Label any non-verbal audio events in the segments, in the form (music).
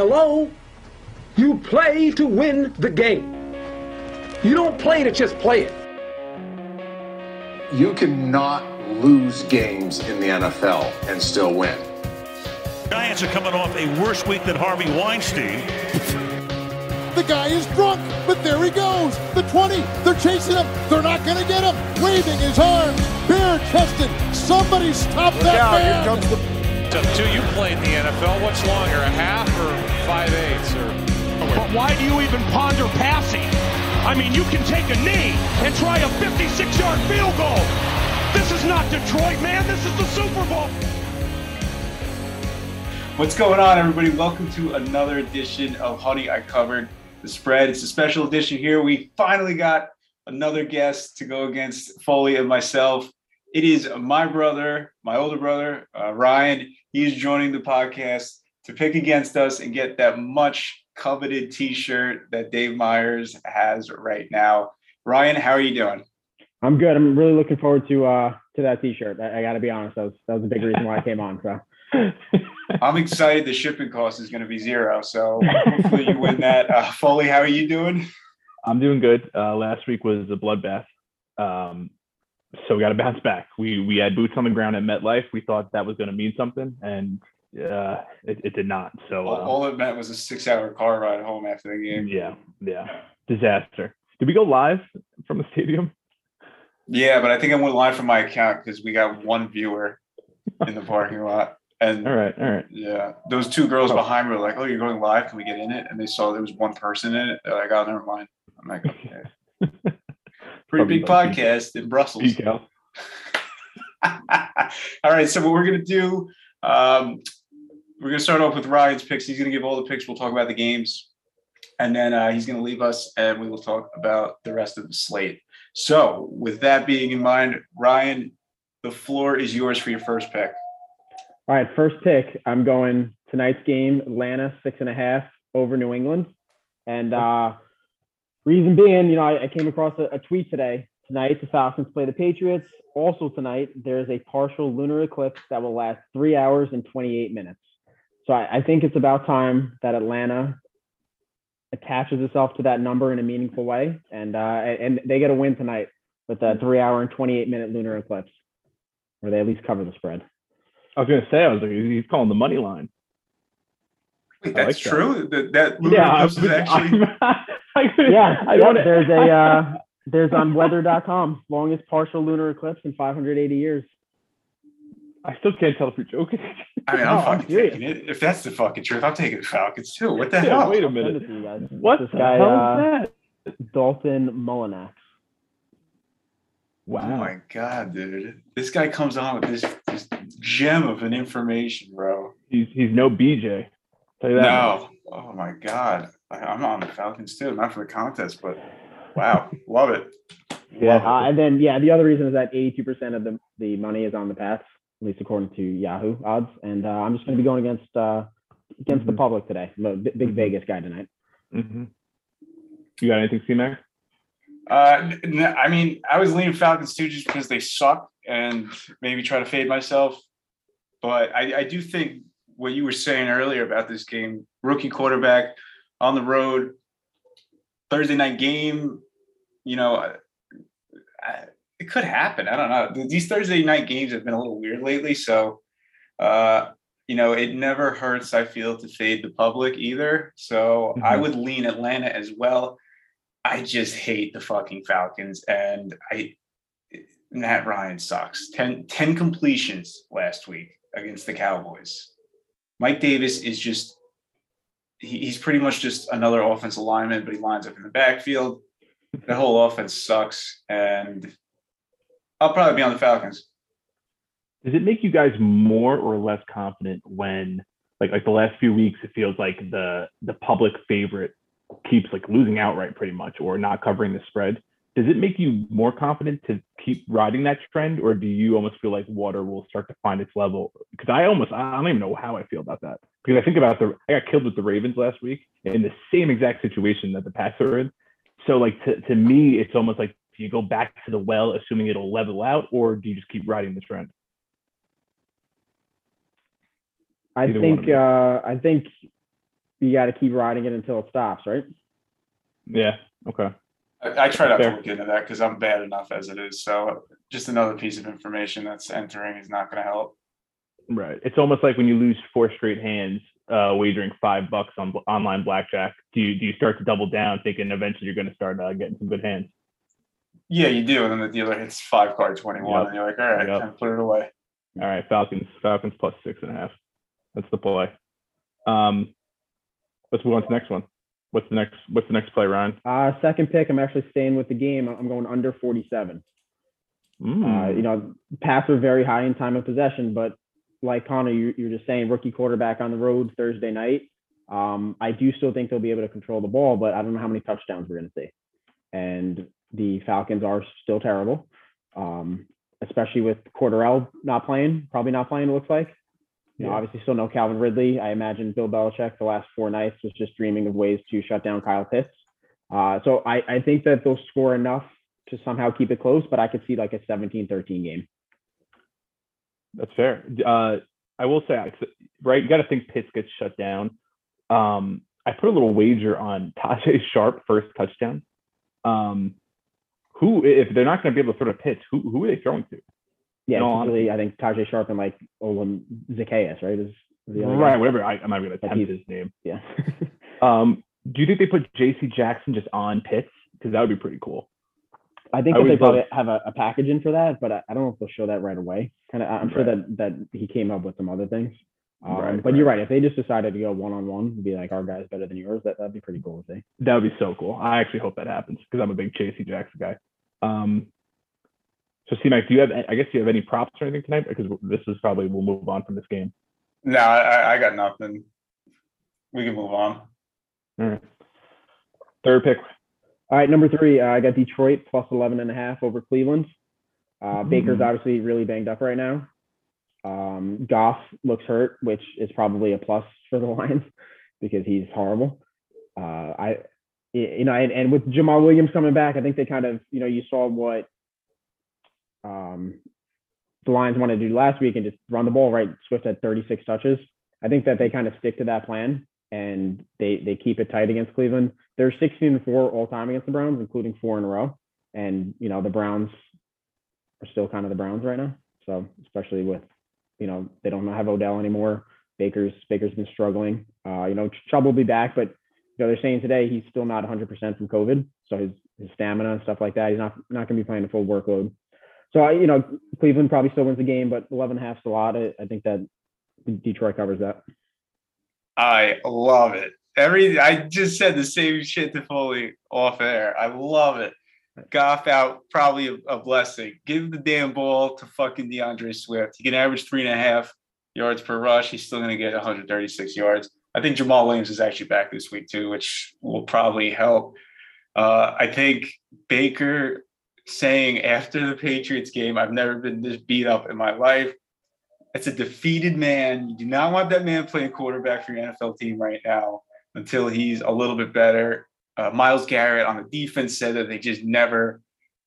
Hello? You play to win the game. You don't play to just play it. You cannot lose games in the NFL and still win. Giants are coming off a worse week than Harvey Weinstein. The guy is drunk, but there he goes. The 20, they're chasing him. They're not going to get him. Waving his arms, bare chested. Somebody stop Look that out, man. here comes the Up to you played in the NFL. What's longer, a half or five eighths? Or But why do you even ponder passing? I mean, you can take a knee and try a 56-yard field goal. This is not Detroit, man. This is the Super Bowl. What's going on, everybody? Welcome to another edition of Honey I Covered the Spread. It's a special edition here. We finally got another guest to go against Foley and myself. It is my brother, my older brother, uh, Ryan. He's joining the podcast to pick against us and get that much coveted T-shirt that Dave Myers has right now. Ryan, how are you doing? I'm good. I'm really looking forward to uh to that T-shirt. I, I got to be honest. That was that was a big reason why I came on. So (laughs) (laughs) I'm excited. The shipping cost is going to be zero, so (laughs) hopefully you win that. Uh, Foley, how are you doing? I'm doing good. Uh, last week was a bloodbath, um, so we got to bounce back. We we had boots on the ground at MetLife. We thought that was going to mean something, and uh, it, it did not. So All, uh, all it meant was a six-hour car ride home after the game. yeah, yeah, disaster. Did we go live from the stadium? Yeah, but I think I went live from my account because we got one viewer in the parking lot, and (laughs) All right, all right. yeah, those two girls behind me were like, "Oh, you're going live? Can we get in it?" And they saw there was one person in it. They're like, "Oh, never mind." I'm like, (laughs) "Okay." Pretty Probably big lucky. podcast in Brussels. Peek out. (laughs) all right, so what we're gonna do, um, we're gonna start off with Ryan's picks. He's gonna give all the picks. We'll talk about the games, and then uh, he's gonna leave us, and we will talk about the rest of the slate. So, with that being in mind, Ryan, the floor is yours for your first pick. all right, first pick. I'm going tonight's game. Atlanta six and a half over New England, and uh reason being, you know, I, I came across a, a tweet today. Tonight the Falcons play the Patriots. Also tonight there is a partial lunar eclipse that will last three hours and 28 minutes. So I, I think it's about time that Atlanta attaches itself to that number in a meaningful way, and uh, and they get a win tonight with a three hour and 28 minute lunar eclipse, where they at least cover the spread. I was gonna say, I was like, he's calling the money line. Wait, that's like true. That that lunar Yeah, eclipse is actually. (laughs) Yeah, I yeah, wanna- there's a uh, (laughs) there's on weather.com longest partial lunar eclipse in 580 years. I still can't tell if you're joking. I mean, I'm I'm (laughs) fucking taking it. If that's the fucking truth, I'm taking the Falcons too. What the Yeah, hell? wait a I'll send minute. it guys. What This the guy, hell uh, is that? Dalton Mullinax. Oh Wow. my god, dude! This guy comes on with this, this gem of an information, bro. He's he's no BJ. Tell you that. No, oh my god, I, I'm on the Falcons too. Not for the contest, but wow, love it. Yeah. Love it. Uh, and then yeah, the other reason is that 82% of the, the money is on the Pats, at least according to Yahoo odds. And uh, I'm just going to be going against uh, against the Mhm. public today. I'm a big, big Mhm. Vegas guy tonight. hmm You got anything, C-Mac? Uh, n- n- I mean, I was leaning Falcons too, just because they suck, and maybe try to fade myself. But I, I do think what you were saying earlier about this game, rookie quarterback on the road, Thursday night game. You know, I, I- it could happen. I don't know. These Thursday night games have been a little weird lately, so uh, you know, it never hurts. I feel to fade the public either. So I Mhm. would lean Atlanta as well. I just hate the fucking Falcons, and I Matt Ryan sucks. 10, 10 completions last week against the Cowboys. Mike Davis is just he, he's pretty much just another offensive lineman, but he lines up in the backfield. The whole offense sucks, and I'll probably be on the Falcons. Does it make you guys more or less confident when, like, like the last few weeks, it feels like the the public favorite keeps like losing outright pretty much or not covering the spread? Does it make you more confident to keep riding that trend, or do you almost feel like water will start to find its level? Because I almost I don't even know how I feel about that. Because I think about the I got killed with the Ravens last week in the same exact situation that the Pats are in. So like to, to me, it's almost like do you go back to the well assuming it'll level out, or do you just keep riding the trend? I Either think uh, I think you got to keep riding it until it stops, right? Yeah. Okay. I, I try not Fair. to look into that because I'm bad enough as it is. So just another piece of information that's entering is not going to help. Right. It's almost like when you lose four straight hands, uh, wagering five bucks on online blackjack. Do you do you start to double down, thinking eventually you're going to start uh, getting some good hands? Yeah, you do. And then the dealer hits five card 21 Yep. and you're like, all right, Yep. time to put it away. All right, Falcons. Falcons plus six and a half. That's the play. Um, let's move on to the next one. What's the next? What's the next play, Ryan? Uh, second pick, I'm actually staying with the game. I'm going under 47. Mm. Uh, you know, Pats are very high in time of possession, but like Connor, you, you're just saying rookie quarterback on the road Thursday night. Um, I do still think they'll be able to control the ball, but I don't know how many touchdowns we're going to see. And the Falcons are still terrible, um, especially with Cordarrelle not playing, probably not playing. It looks like. You know, obviously still no Calvin Ridley. I imagine Bill Belichick the last four nights was just dreaming of ways to shut down Kyle Pitts. Uh, so I, I think that they'll score enough to somehow keep it close, but I could see like a 17-13 game. That's fair. Uh, I will say, right? You got to think Pitts gets shut down. Um, I put a little wager on (laughs) Tajae Sharpe first touchdown. Um, who, if they're not going to be able to throw to Pitts, who who are they throwing to? Yeah, all I think Tajae Sharpe and like Olin Zacchaeus, right? Is, the other guy? Right, whatever. I, I'm not going to attempt his name. Yeah. (laughs) Um, do you think they put J.C. Jackson just on Pitts? Because that would be pretty cool. I think I that they probably have a, a package in for that, but I, I don't know if they'll show that right away. Kind of, I'm sure Right. that that he came up with some other things. Um, Right, but you're right. If they just decided to go one on one, be like our guy's better than yours, that that'd be pretty cool. That would be so cool. I actually hope that happens because I'm a big J.C. Jackson guy. Um, so, C Mac, do you have? I guess do you have any props or anything tonight? Because this is probably we'll move on from this game. No, I, I got nothing. We can move on. All right. Third pick. All right, number three, uh, I got Detroit plus 11 and a half over Cleveland. Uh, Baker's Mhm. obviously really banged up right now. Um, Goff looks hurt, which is probably a plus for the (laughs) Lions because he's horrible. Uh, I, y- you know, and, and with Jamaal Williams coming back, I think they kind of, you know, you saw what um, the Lions wanted to do last week and just run the ball right. Swift had 36 touches. I think that they kind of stick to that plan and they they keep it tight against Cleveland. They're 16 and 4 all time against the Browns, including four in a row. And you know, the Browns are still kind of the Browns right now. So especially with, you know, they don't have Odell anymore. Baker's Baker's been struggling. Uh, you know, Chubb will be back, but you know, they're saying today he's still not 100% from COVID. So his his stamina and stuff like that, he's not not going to be playing a full workload. So I, you know, Cleveland probably still wins the game, but 11 and a half's a lot. I, I think that Detroit covers that. I love it. Every I just said the same shit to Foley off air. I love it. Goff out, probably a, a blessing. Give the damn ball to fucking DeAndre Swift. He can average three and a half yards per rush. He's still going to get 136 yards. I think Jamaal Williams is actually back this week too, which will probably help. Uh, I think Baker saying after the Patriots game, I've never been this beat up in my life. It's a defeated man. You do not want that man playing quarterback for your NFL team right now until he's a little bit better. Uh, Myles Garrett on the defense said that they just never,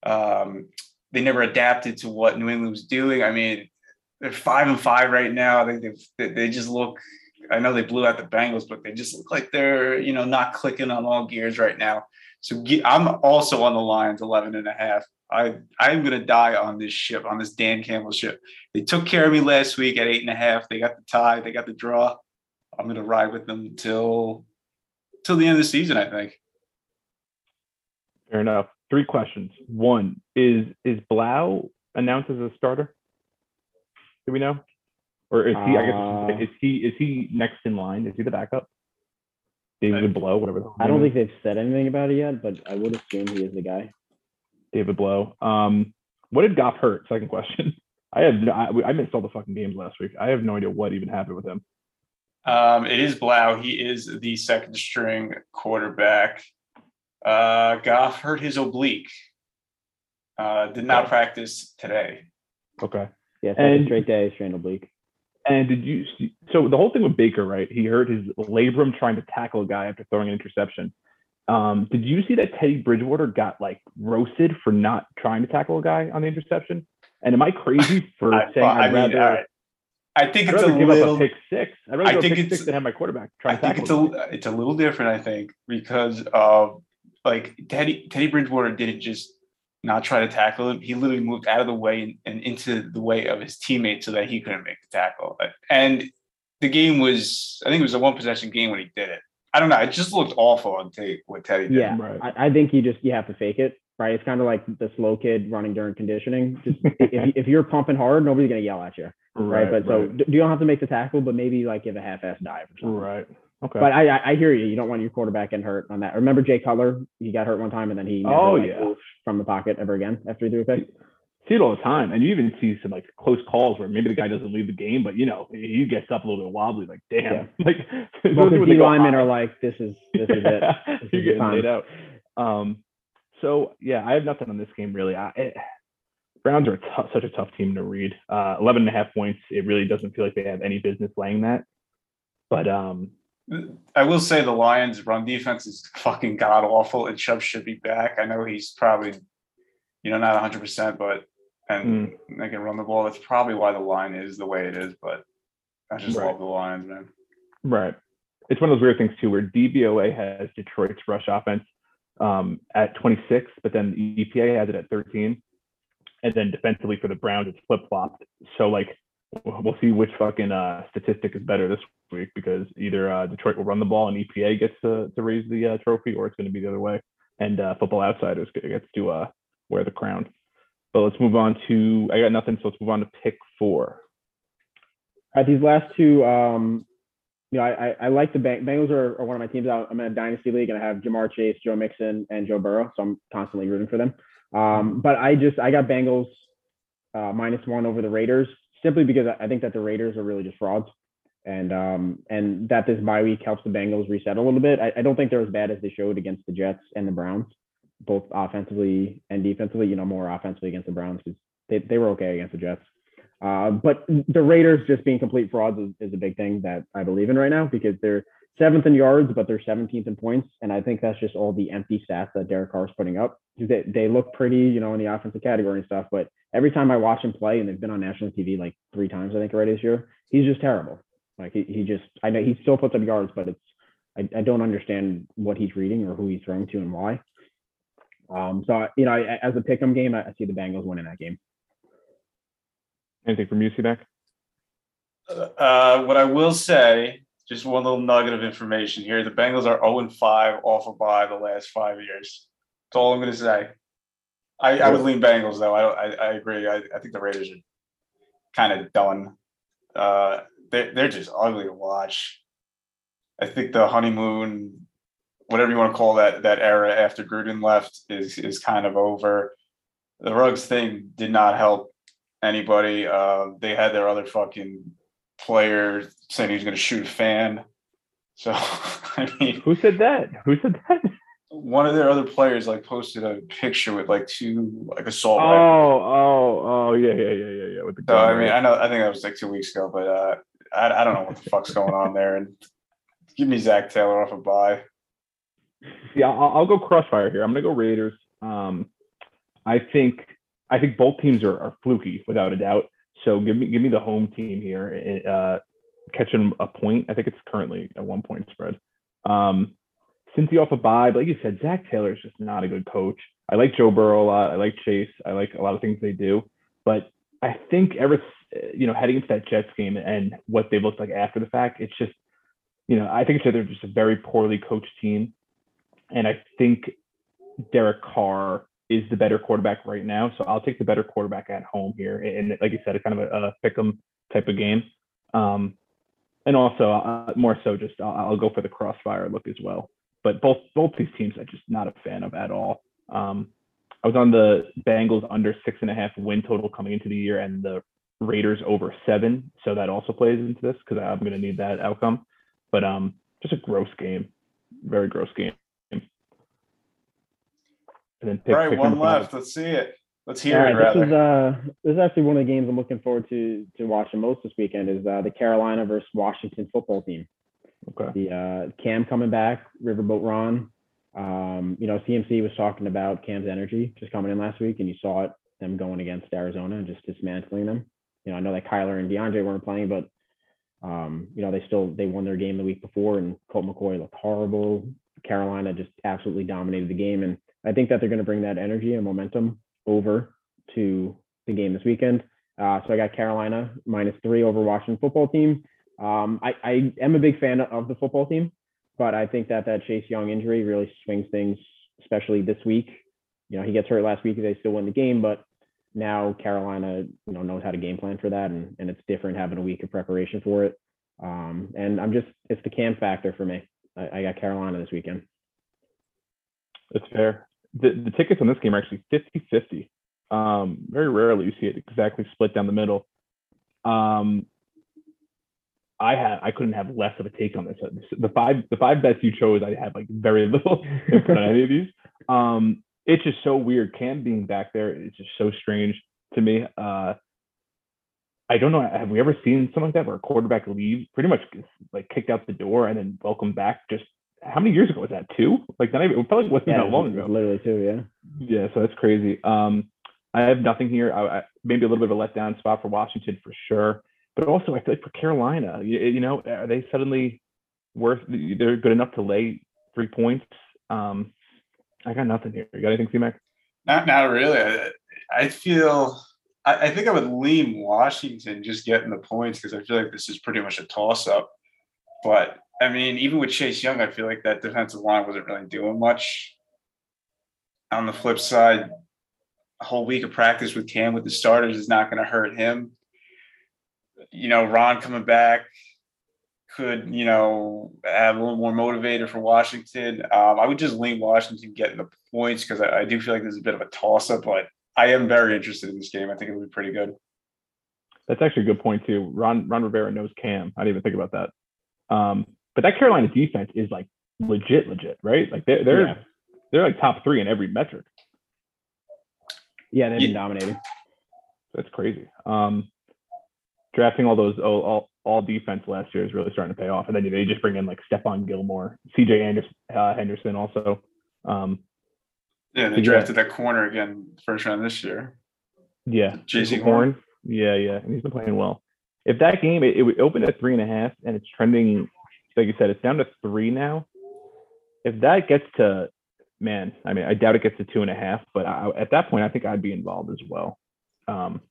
um, they never adapted to what New England was doing. I mean, they're five and five right now. I think they they just look. I know they blew out the Bengals, but they just look like they're you know not clicking on all gears right now. So ge- I'm also on the Lions 11 and a half. I I'm gonna die on this ship, on this Dan Campbell ship. They took care of me last week at eight and a half. They got the tie, they got the draw. I'm gonna ride with them till till the end of the season, I think. Fair enough. Three questions. One is is Blau announced as a starter? Do we know? Or is he? I guess Uh, is he is he next in line? Is he the backup? David Blough, whatever. I don't name think they've said anything about it yet, but I would assume he is the guy. David Blough. Um, what did Goff hurt? Second question. (laughs) I have no, I, I missed all the fucking games last week. I have no idea what even happened with him. Um, it is Blau. He is the second string quarterback. Uh, Goff hurt his oblique. Uh, did not Okay. practice today. Okay. Yeah, second And- straight day, strained oblique. And did you see, so the whole thing with Baker, right? He hurt his labrum trying to tackle a guy after throwing an interception. Um, did you see that Teddy Bridgewater got like roasted for not trying to tackle a guy on the interception? And am I crazy for I, saying I I'd mean, rather? right. I think I'd it's a rather give up little. a pick six. I'd rather I think pick it's- six than have my quarterback try I think it's a it's a little different. I think because of like Teddy Teddy Bridgewater didn't just not try to tackle him. He literally moved out of the way and, and into the way of his teammate so that he couldn't make the tackle. And the game was I think it was a one possession game when he did it. I don't know. It just looked awful on tape what Teddy did. Yeah, Right. I, I think you just you have to fake it, right? It's kind of like the slow kid running during conditioning. Just (laughs) if, if you're pumping hard, nobody's gonna yell at you, right? but so right. d- you don't have to make the tackle, but maybe like give a half-ass dive or something. right. Okay. But I, I I hear you. You don't want your quarterback getting hurt on that. Remember Jay Cutler? He got hurt one time and then he never, Oh, like, yeah. from the pocket ever again after he threw a pick. see it all the time, and you even see some like close calls where maybe the guy doesn't leave the game, but you know he gets up a little bit wobbly. Like damn, (laughs) like Both those the D linemen are like, this is this is it. (laughs) You're is getting laid out. Um, so yeah, I have nothing on this game really. I, it, Browns are a such a tough team to read. Uh, 11 and a half points. It really doesn't feel like they have any business laying that. But um, I will say the Lions' run defense is fucking god awful, and Chubb should be back. I know he's probably, you know, not 100, percent but and they can run the ball. That's probably why the line is the way it is. But I just Right. love the Lions, man. Right. It's one of those weird things too, where DVOA has Detroit's rush offense um, at 26, but then EPA has it at 13, and then defensively for the Browns it's flip flopped. So like we'll see which fucking uh, statistic is better this week because either uh, Detroit will run the ball and EPA gets to, to raise the uh, trophy, or it's going to be the other way, and uh, Football Outsiders gets to uh, wear the crown. But let's move on to I got nothing, so let's move on to pick four. Right, these last two, um, you know, I, I, I like the Bang- Bengals are, are one of my teams. I'm in a dynasty league and I have Ja'Marr Chase, Joe Mixon, and Joe Burrow, so I'm constantly rooting for them. Um, but I just I got Bengals uh, minus one over the Raiders simply because I- think that the Raiders are really just frauds, and um, and that this bye week helps the Bengals reset a little bit. I, I don't think they're as bad as they showed against the Jets and the Browns, both offensively and defensively. You know, more offensively against the Browns because they, they were okay against the Jets. Uh, but the Raiders just being complete frauds is, is a big thing that I believe in right now because they're seventh in yards, but they're 17th in points. And I think that's just all the empty stats that Derek Carr is putting up. They, they look pretty, you know, in the offensive category and stuff. But every time I watch him play, and they've been on national TV like three times, I think, already this year, he's just terrible. Like he, he just, I know he still puts up yards, but it's, I, I don't understand what he's reading or who he's throwing to and why. Um, so, you know, I, as a pick'em game, I, I see the Bengals winning that game. Anything from you, back? Uh, what I will say, just one little nugget of information here: the Bengals are 0 5 off of bye the last five years. That's all I'm going to say. I, I would lean Bengals though. I. I, I agree. I, I think the Raiders are kind of done. Uh, they they're just ugly to watch. I think the honeymoon, whatever you want to call that that era after Gruden left, is is kind of over. The rugs thing did not help anybody. Uh, they had their other fucking player saying he was going to shoot a fan. So (laughs) I mean, Who said that? Who said that? one of their other players like posted a picture with like two like assault Oh, rifles. oh, oh, yeah, yeah, yeah, yeah, yeah. With the So I mean. I know I think that was like two weeks ago, but uh, I I don't know what the fuck's going on there. And give me Zac Taylor off a bye. yeah, I'll, I'll go crossfire here. I'm gonna go Raiders. Um, I think I think both teams are, are fluky without a doubt. So give me give me the home team here. Uh, catching a point. I think it's currently a one point spread. Um, off a bye, but like you said, Zac Taylor is just not a good coach. I like Joe Burrow a lot. I like Chase. I like a lot of things they do, but I think ever you know heading into that Jets game and what they looked like after the fact, it's just you know I think they're just a very poorly coached team, and I think Derek Carr is the better quarterback right now. So I'll take the better quarterback at home here, and like you said, it's kind of a, a pick 'em type of game. Um, and also uh, more so, just I'll, I'll go for the crossfire look as well. But both both these teams, I'm just not a fan of at all. Um, I was on the Bengals under six and a half win total coming into the year, and the Raiders over seven. So that also plays into this because I'm going to need that outcome. But um, just a gross game, very gross game. And then pick, All right, pick one five. left. Let's see it. Let's All hear it. right, this Rather. is uh this is actually one of the games I'm looking forward to to watching most this weekend is uh, the Carolina versus Washington football team. Okay. The uh, Cam coming back, Riverboat Ron. Um, you know, CMC was talking about Cam's energy just coming in last week, and you saw it them going against Arizona and just dismantling them. You know, I know that Kyler and DeAndre weren't playing, but um, you know, they still they won their game the week before, and Colt McCoy looked horrible. Carolina just absolutely dominated the game, and I think that they're going to bring that energy and momentum over to the game this weekend. Uh, so I got Carolina minus three over Washington football team. Um, I, I am a big fan of the football team, but I think that that Chase Young injury really swings things, especially this week. You know, he gets hurt last week, they still win the game, but now Carolina, you know, knows how to game plan for that, and and it's different having a week of preparation for it. Um, and I'm just it's the cam factor for me. I, I got Carolina this weekend. That's fair. The the tickets on this game are actually 50-50. Um, very rarely you see it exactly split down the middle. Um, I had I couldn't have less of a take on this. The five the five bets you chose, I had like very little (laughs) input on any of these. Um, it's just so weird. Cam being back there is just so strange to me. Uh, I don't know. Have we ever seen something like that where a quarterback leaves, pretty much like kicked out the door and then welcome back? Just how many years ago was that? Two? Like not even. It felt like wasn't Yeah, that long ago. literally two. Yeah. Yeah, so that's crazy. Um, I have nothing here. I, I, maybe a little bit of a letdown spot for Washington for sure, but also I feel like for Carolina, you, you know, are they suddenly worth? They're good enough to lay three points. Um, I got nothing here. You got anything, C-Mac? Not, not really. I, I feel. I, I think I would lean Washington just getting the points because I feel like this is pretty much a toss-up. But I mean, even with Chase Young, I feel like that defensive line wasn't really doing much. On the flip side, a whole week of practice with Cam with the starters is not going to hurt him. You know, Ron coming back could, you know, have a little more motivator for Washington. Um, I would just lean Washington getting the points because I, I do feel like there's a bit of a toss up, but I am very interested in this game. I think it'll be pretty good. That's actually a good point too. Ron Ron Rivera knows Cam. I didn't even think about that. Um, but that Carolina defense is like legit, legit, right? Like they're they're Yeah. they're like top three in every metric. Yeah, they've been Yeah. dominating. That's crazy. Um, drafting all those all, all all defense last year is really starting to pay off, and then they just bring in like Stephon Gilmore, C.J. Anderson, uh, Henderson, also. Um, Yeah, they Yeah. drafted that corner again first round this year. yeah, Jaycee Horn. Yeah, yeah, and he's been playing well. If that game it, it would open at three and a half, and it's trending, like you said, it's down to three now. If that gets to, man, I mean, I doubt it gets to two and a half, but I, at that point, I think I'd be involved as well. Um,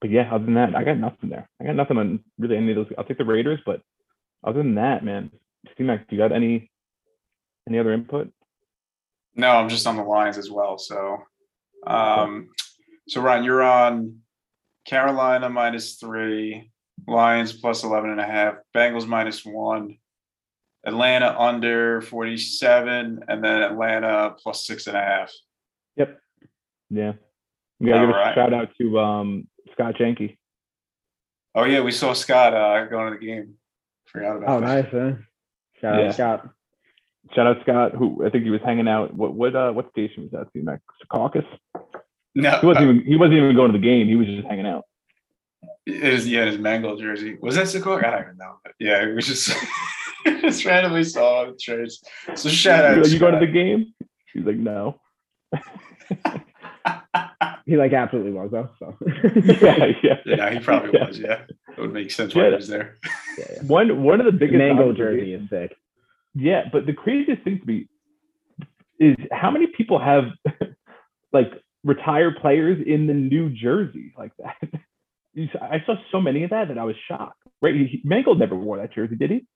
but yeah, other than that, I got nothing there. I got nothing on really any of those. I'll take the Raiders, but other than that, man, C-Mac, do you got any any other input? No, I'm just on the lines as well. So, um, so Ryan, you're on Carolina minus three, Lions plus 11 and a half, Bengals minus one, Atlanta under 47, and then Atlanta plus six and a half. Yep. Yeah, we gotta give All right. a shout out to um, Scott Jenke. Oh yeah, we saw Scott uh, going to the game. Forgot about Oh, that. nice. Huh? Shout Yeah. out Scott. Shout out Scott, who I think he was hanging out. What what uh what station was that? C-Mac Caucus. No, He wasn't uh, even he wasn't even going to the game. He was just hanging out. it was yeah, his Mangle jersey. Was that Sikor? I don't even know. But yeah, it was just (laughs) just randomly saw the trades. So shout out. You're like, you going to the game? He's like, no. (laughs) He like absolutely was though. So (laughs) yeah, yeah. Yeah, he probably Yeah. was. Yeah, it would make sense why Yeah. he was there. Yeah, yeah. One one of the the biggest mango observations- jersey is sick. Yeah, but the craziest thing to me is how many people have like retired players in the New Jersey like that. (laughs) I saw so many of that that I was shocked. Right, he, Mangold never wore that jersey, did he?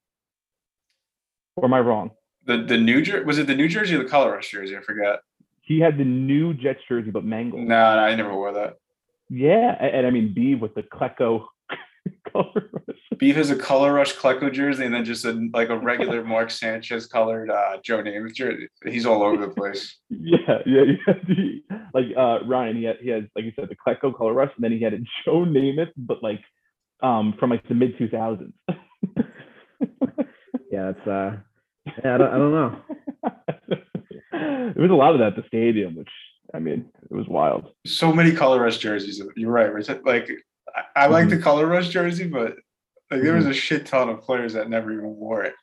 Or am I wrong? The the New Jersey was it the New Jersey or the Color Rush jersey? I forgot. He had the new Jets jersey, but Mangold. No, no, I never wore that. Yeah, and, and I mean B with the Klecko (laughs) color. rush. Beef has a Color Rush Klecko jersey and then just a like a regular (laughs) Mark Sanchez colored uh, Joe Namath jersey. He's all over the place. (laughs) Yeah, yeah, yeah. (laughs) Like uh Ryan, he had he had like you said the Klecko color rush, and then he had a Joe Namath, but like um from like the mid two thousands. Yeah, it's uh yeah, I don't, I don't know. there was a lot of that at the stadium, which I mean, it was wild. So many Color Rush jerseys. You're right. Rich. Like I, I like the Color Rush jersey, but like there was a shit ton of players that never even wore it.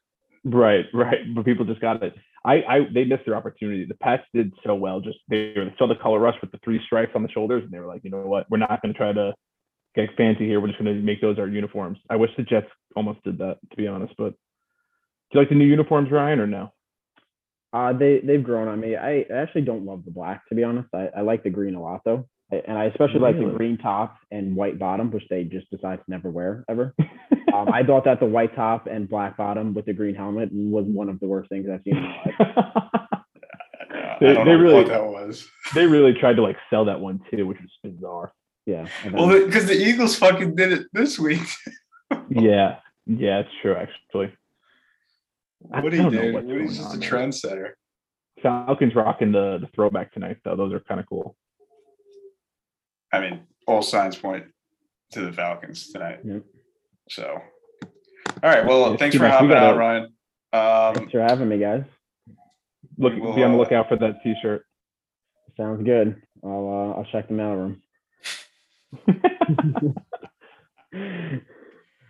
Right, right. But people just got it. I, I they missed their opportunity. The Pats did so well. Just they saw the color rush with the three stripes on the shoulders, and they were like, you know what, we're not going to try to get fancy here. We're just going to make those our uniforms. I wish the Jets almost did that, to be honest. But do you like the new uniforms, Ryan, or no? Uh, they they've grown on me. I actually don't love the black, to be honest. I, I like the green a lot though, and I especially like the green top and white bottom, which they just decide to never wear ever. (laughs) um, I thought that the white top and black bottom with the green helmet was one of the worst things I've seen in my life. (laughs) I They- don't they know really- what that was. they really tried to like sell that one too, which was bizarre. Yeah. and Well, because the Eagles fucking did it this week. (laughs) Yeah, yeah, it's true actually. I What he don't know did? what's What he's going just a on there. trendsetter. Falcons rocking the, the throwback tonight though. Those are kind of cool. I mean, all signs point to the Falcons tonight. Yep. So, all right. Well, Yeah, thanks for hopping on, Ryan. Um, Thanks for having me, guys. Look, will, be on the uh, lookout for that T-shirt. Sounds good. I'll uh, I'll check the mail room.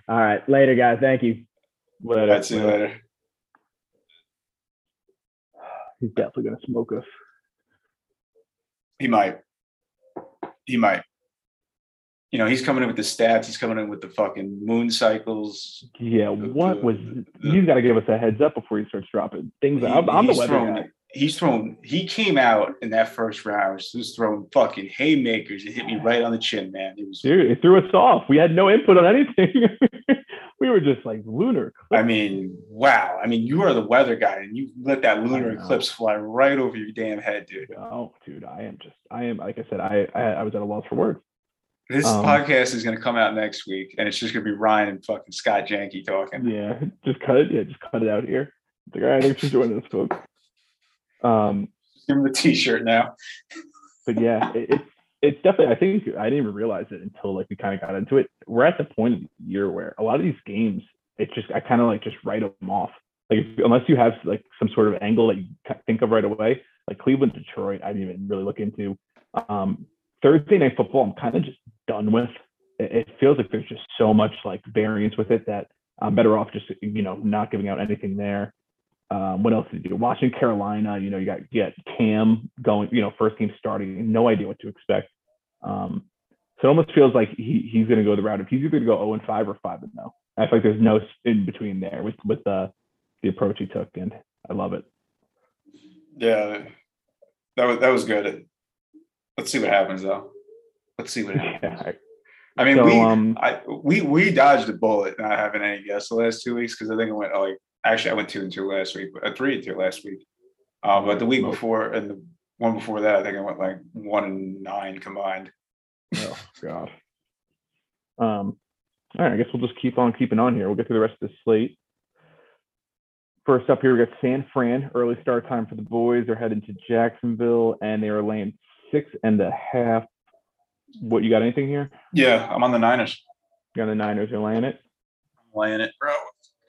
All right, later, guys. Thank you. Later. I'd see you later. He's definitely gonna smoke us. He might. He might. You know, he's coming in with the stats. He's coming in with the fucking moon cycles. Yeah, what the- was? the- He's got to give us a heads up before he starts dropping things. I'm, I'm the weather thrown, guy. He's thrown. He came out in that first round. He was throwing fucking haymakers. It hit me right on the chin, man. It was. Dude, it threw us off. We had no input on anything. (laughs) we were just like lunar. I mean, wow. I mean, you are the weather guy, and you let that lunar eclipse fly right over your damn head, dude. Oh, dude, I am just, I am, like I said, I, I, I was at a loss for words. This Um, podcast is going to come out next week, and it's just going to be Ryan and fucking Scott Janke talking. Yeah, just cut it. Yeah, just cut it out here. It's like, all right, thanks for joining us, folks. Um, Give him the T-shirt now. but yeah, it, it's it's definitely. I think I didn't even realize it until like we kind of got into it. We're at the point of the year where a lot of these games, it's just I kind of like just write them off. Like if, unless you have like some sort of angle that you think of right away, like Cleveland, Detroit, I didn't even really look into. Um, Thursday night football, I'm kind of just done with. It, feels like there's just so much like variance with it that I'm better off just you know not giving out anything there. Um, what else did you do? Washington, Carolina. You know, you got got Cam going. You know, first game starting. No idea what to expect. Um, so it almost feels like he, he's going to go the route of he's either going to go 0 and 5 or 5 and 0. I feel like there's no in between there with with the the approach he took, and I love it. Yeah, that was that was good. Let's see what happens though. Let's see what happens. Yeah, I- mean, So, we um, I we we dodged a bullet not having any guests the last two weeks because I think I went oh, like actually I went two and two last week, uh, three and two last week. Uh, but the week before and the one before that, I think I went like one and nine combined. oh God. Um, all right, I guess we'll just keep on keeping on here. We'll get through the rest of the slate. First up here, we got San Fran. Early start time for the boys. They're heading to Jacksonville, and they are laying six and a half. What you got? Anything here? Yeah, I'm on the Niners. You're on the Niners You're laying it. laying it, bro.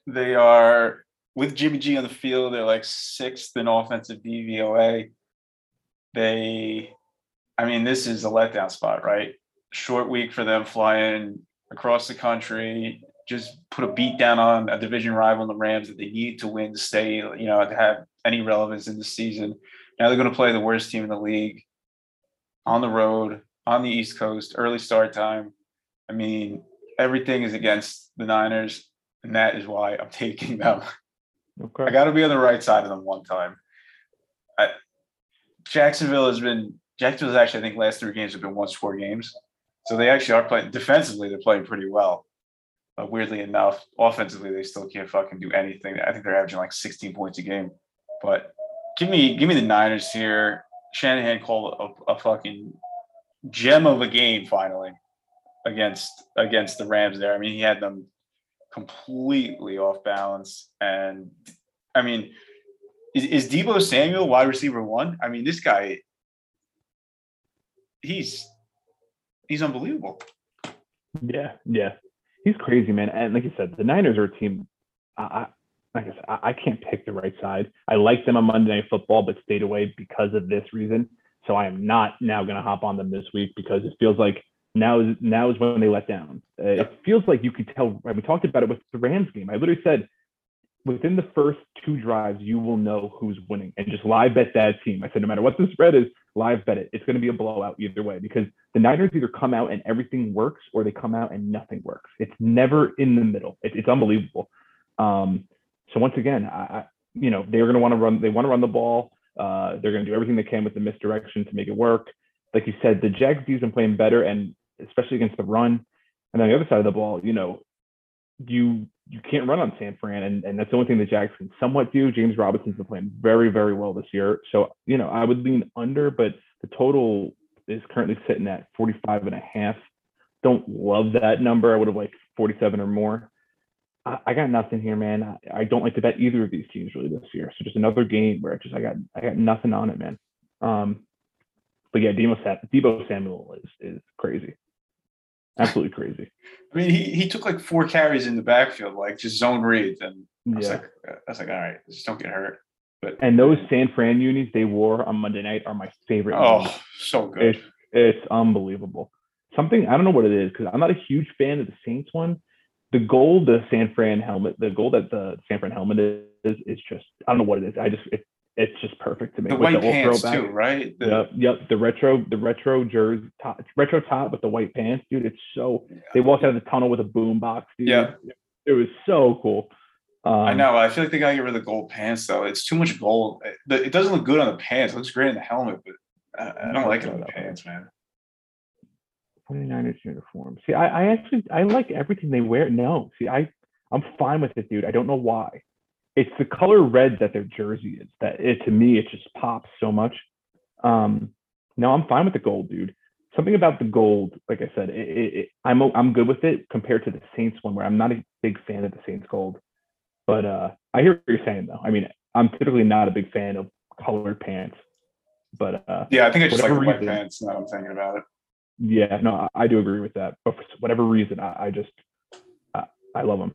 They are with Jimmy G on the field. They're like sixth in offensive DVOA. They, I mean, this is a letdown spot, right? Short week for them flying across the country. Just put a beat down on a division rival in the Rams that they need to win to stay, you know, to have any relevance in the season. Now they're going to play the worst team in the league on the road on the East Coast, early start time. I mean, everything is against the Niners, and that is why I'm (laughs) taking them. I got to be on the right side of them one time. I, Jacksonville has been Jacksonville's actually I think last three games have been one score games, so they actually are playing defensively. They're playing pretty well. But weirdly enough, offensively they still can't fucking do anything. I think they're averaging like 16 points a game. But give me give me the Niners here. Shanahan called a, a fucking gem of a game finally against against the Rams there. I mean, he had them completely off balance. And I mean, is, is Deebo Samuel wide receiver one? I mean, this guy, he's he's unbelievable. Yeah, yeah, he's crazy, man. And like you said, the Niners are a team. I, like I said, I, I can't pick the right side. I like them on Monday Night Football, but stayed away because of this reason. So I am not now going to hop on them this week because it feels like now is now is when they let down. Uh, It feels like you could tell. We talked about it with the Rams game. I literally said within the first two drives, you will know who's winning and just live bet that team. I said, no matter what the spread is, live bet it. It's going to be a blowout either way because the Niners either come out and everything works or they come out and nothing works. It's never in the middle. It, it's unbelievable. Um, so once again, I, I you know, they're going to want to run. They want to run the ball. Uh, they're going to do everything they can with the misdirection to make it work. Like you said, the Jags have been playing better, and especially against the run. And on the other side of the ball, you know, you you can't run on San Fran, and, and that's the only thing the Jags can somewhat do. James Robinson's been playing very, very well this year. So, you know, I would lean under, but the total is currently sitting at 45 and a half. Don't love that number. I would have liked 47 or more. I, got nothing here, man. I, I, don't like to bet either of these teams really this year. So just another game where I just I got I got nothing on it, man. Um, but yeah, Deebo, Deebo Samuel is is crazy absolutely crazy. (laughs) I mean, he, he took like four carries in the backfield, like just zone reads, and I was Yeah. like, I was like, all right, just don't get hurt. But And those San Fran unis they wore on Monday night are my favorite. oh, so good. It's it's unbelievable. Something I don't know what it is because I'm not a huge fan of the Saints one. The gold, the San Fran helmet, the gold that the San Fran helmet is, is just I don't know what it is. I just it, it's just perfect to me. the With white old pants throwback. too, right? The- Yep, yep. The retro, the retro jersey top, retro top with the white pants, dude. It's so. They walked out of the tunnel with a boom box, dude. Yeah. it was so cool. Um, I know. I feel like they gotta get rid of the gold pants though. It's too much gold. It, it doesn't look good on the pants. It looks great in the helmet, but I, I don't like it on the pants, man. 49ers uniform. See, I, I actually I like everything they wear. No, see, I I'm fine with it, dude. I don't know why. It's the color red that their jersey is. That it to me it just pops so much. Um, no, I'm fine with the gold, dude. Something about the gold, like I said, it, it, it, I'm I'm good with it compared to the Saints one, where I'm not a big fan of the Saints gold. But uh, I hear what you're saying, though. I mean, I'm typically not a big fan of colored pants, but uh, Yeah, I think I just like white pants. Now I'm thinking about it. Yeah, no, I, do agree with that. But for whatever reason, I, I just I, I love them.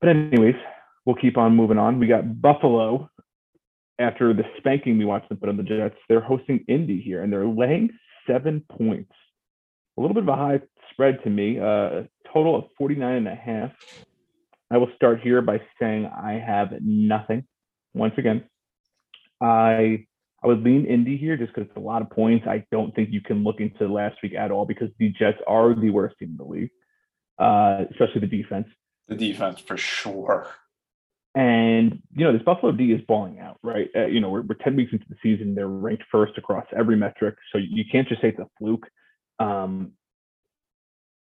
But anyways, we'll keep on moving on. We got Buffalo. After the spanking we watched them put on the Jets, they're hosting Indy here, and they're laying seven points. A little bit of a high spread to me. Uh, a total of 49 and a half. I will start here by saying I have nothing. Once again, I I would lean Indy here just because it's a lot of points. I don't think you can look into last week at all because the Jets are the worst team in the league, uh, especially the defense. The defense for sure. And you know this Buffalo D is balling out, right? Uh, you know we're, we're ten weeks into the season; they're ranked first across every metric, so you can't just say it's a fluke. Um,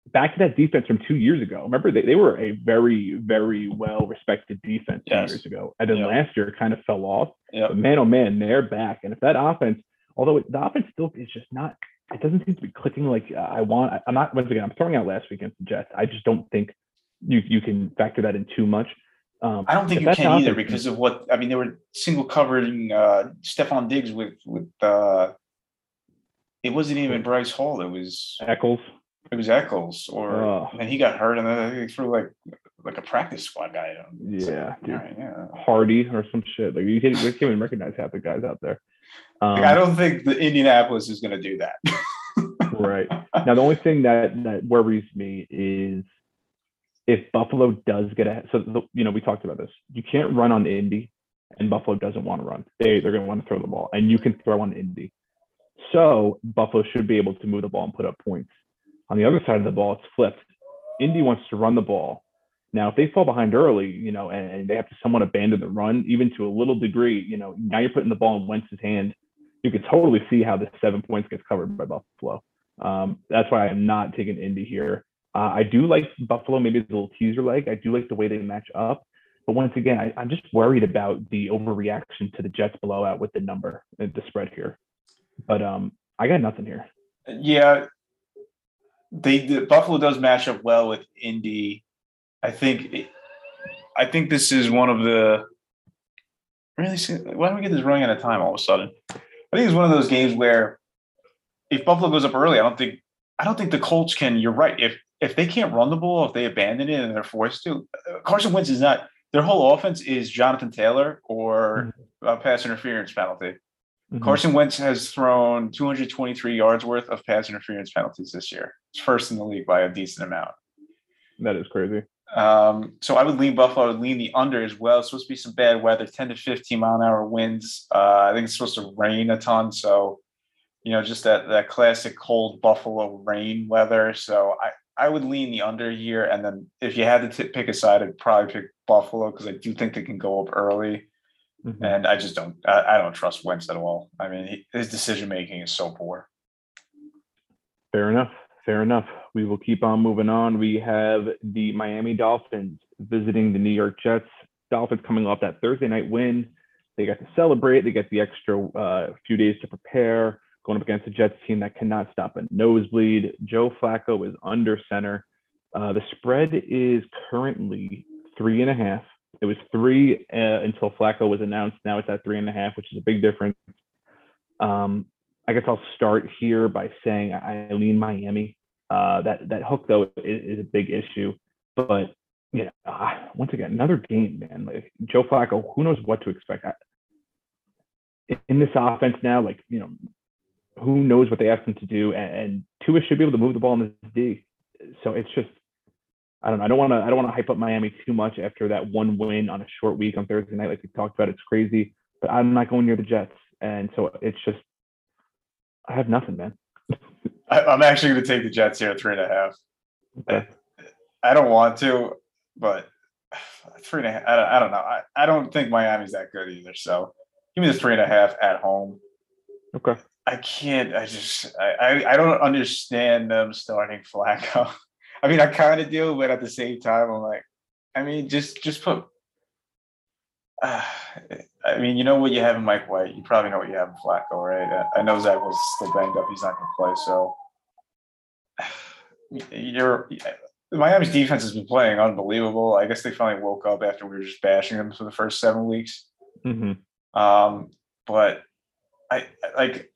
back to that defense from two years ago. Remember they, they were a very very well respected defense two years ago, and then Yeah. last year kind of fell off. Yep. But man, oh man, they're back. And if that offense, although it, the offense still is just not, it doesn't seem to be clicking like uh, I want. I, I'm not once again. I'm throwing out last week against the Jets. I just don't think you you can factor that in too much. Um, I don't think you can either because of what I mean. They were single covering uh Stefon Diggs with with uh it wasn't even Bryce Hall. It was Echols. It was Echols or Oh. and he got hurt and then they threw like like a practice squad guy. at him. It's Yeah, dude. all right, yeah. Hardy or some shit. Like you can't, you can't even recognize half the guys out there. Um, Like, I don't think the Indianapolis is going to do that. (laughs) right. Now the only thing that that worries me is if Buffalo does get ahead. So the, you know we talked about this. You can't run on Indy, and Buffalo doesn't want to run. They they're going to want to throw the ball, and you can throw on Indy. So Buffalo should be able to move the ball and put up points. On the other side of the ball, it's flipped. Indy wants to run the ball. Now, if they fall behind early, you know, and, and they have to somewhat abandon the run, even to a little degree, you know, now you're putting the ball in Wentz's hand. You could totally see how the seven points gets covered by Buffalo. Um, that's why I'm not taking Indy here. Uh, I do like Buffalo, maybe it's a little teaser leg. I do like the way they match up. But once again, I, I'm just worried about the overreaction to the Jets blowout with the number, uh, the spread here. But um, I got nothing here. yeah, they the Buffalo does match up well with Indy. I think I think this is one of the really. Why don't we get this running out of time all of a sudden? I think it's one of those games where if Buffalo goes up early, I don't think I don't think the Colts can. You're right. If if they can't run the ball, if they abandon it and they're forced to, Carson Wentz is not. Their whole offense is Jonathan Taylor or mm-hmm. a pass interference penalty. Mhm. Carson Wentz has thrown 223 yards worth of pass interference penalties this year. It's first in the league by a decent amount. That is crazy. Um, so I would lean Buffalo. I would lean the under as well. It's supposed to be some bad weather, 10 to 15 mile an hour winds. Uh, I think it's supposed to rain a ton. So, you know, just that that classic cold Buffalo rain weather. So I, I would lean the under here. And then if you had to t- pick a side, I'd probably pick Buffalo because I do think they can go up early. Mhm. And I just don't I, I don't trust Wentz at all. I mean, he, his decision making is so poor. Fair enough. Fair enough. We will keep on moving on. We have the Miami Dolphins visiting the New York Jets. Dolphins coming off that Thursday night win. They got to celebrate. They get the extra uh, few days to prepare. Going up against a Jets team that cannot stop a nosebleed. Joe Flacco is under center. Uh, the spread is currently three and a half. It was three uh, until Flacco was announced. Now it's at three and a half, which is a big difference. Um, I guess I'll start here by saying I lean Miami. Uh, that that hook though is, is a big issue, but yeah, uh, once again another game, man. Like Joe Flacco, who knows what to expect I- in this offense now? Like you know, who knows what they asked him to do, and, and Tua should be able to move the ball in this D. So it's just I don't know. I don't want to I don't want to hype up Miami too much after that one win on a short week on Thursday night, like we talked about. It's crazy, but I'm not going near the Jets, and so it's just I have nothing, man. (laughs) I, I'm actually going to take the Jets here at three and a half. Okay. I don't want to, but (sighs) three and a half. I don't, I don't know. I, I don't think Miami's that good either. So give me the three and a half at home. Okay. I can't. I just. I. I, I don't understand them starting Flacco. (laughs) I mean, I kind of do, but at the same time, I'm like, I mean, just just put. Uh, (sighs) I mean, you know what you have in Mike White. You probably know what you have in Flacco, right? I I know Zach was still banged up. He's not going to play, so (sighs) you're Miami's defense has been playing unbelievable. I guess they finally woke up after we were just bashing them for the first seven weeks. hmm Um, but I like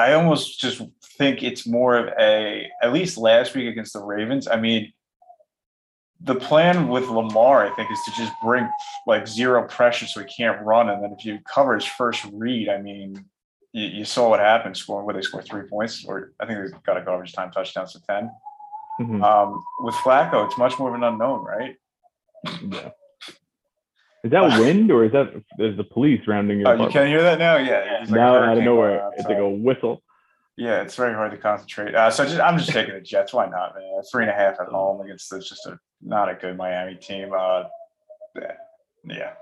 I almost just think it's more of a at least last week against the Ravens. I mean, the plan with Lamar, I think, is to just bring like zero pressure so he can't run, and then if you cover his first read, I mean, you, you saw what happened. Scoring where they scored three points, or I think they got a garbage time touchdown to 10 hmm Um, with Flacco, it's much more of an unknown, right? Yeah. Is that (laughs) wind or is that is the police rounding your Oh, you can't hear that now? Yeah. like now out of nowhere, it's like a whistle. Yeah, it's very hard to concentrate. Uh, so just, I'm just taking the Jets. Why not, man? Three and a half at home against this just a not a good Miami team. Uh, yeah.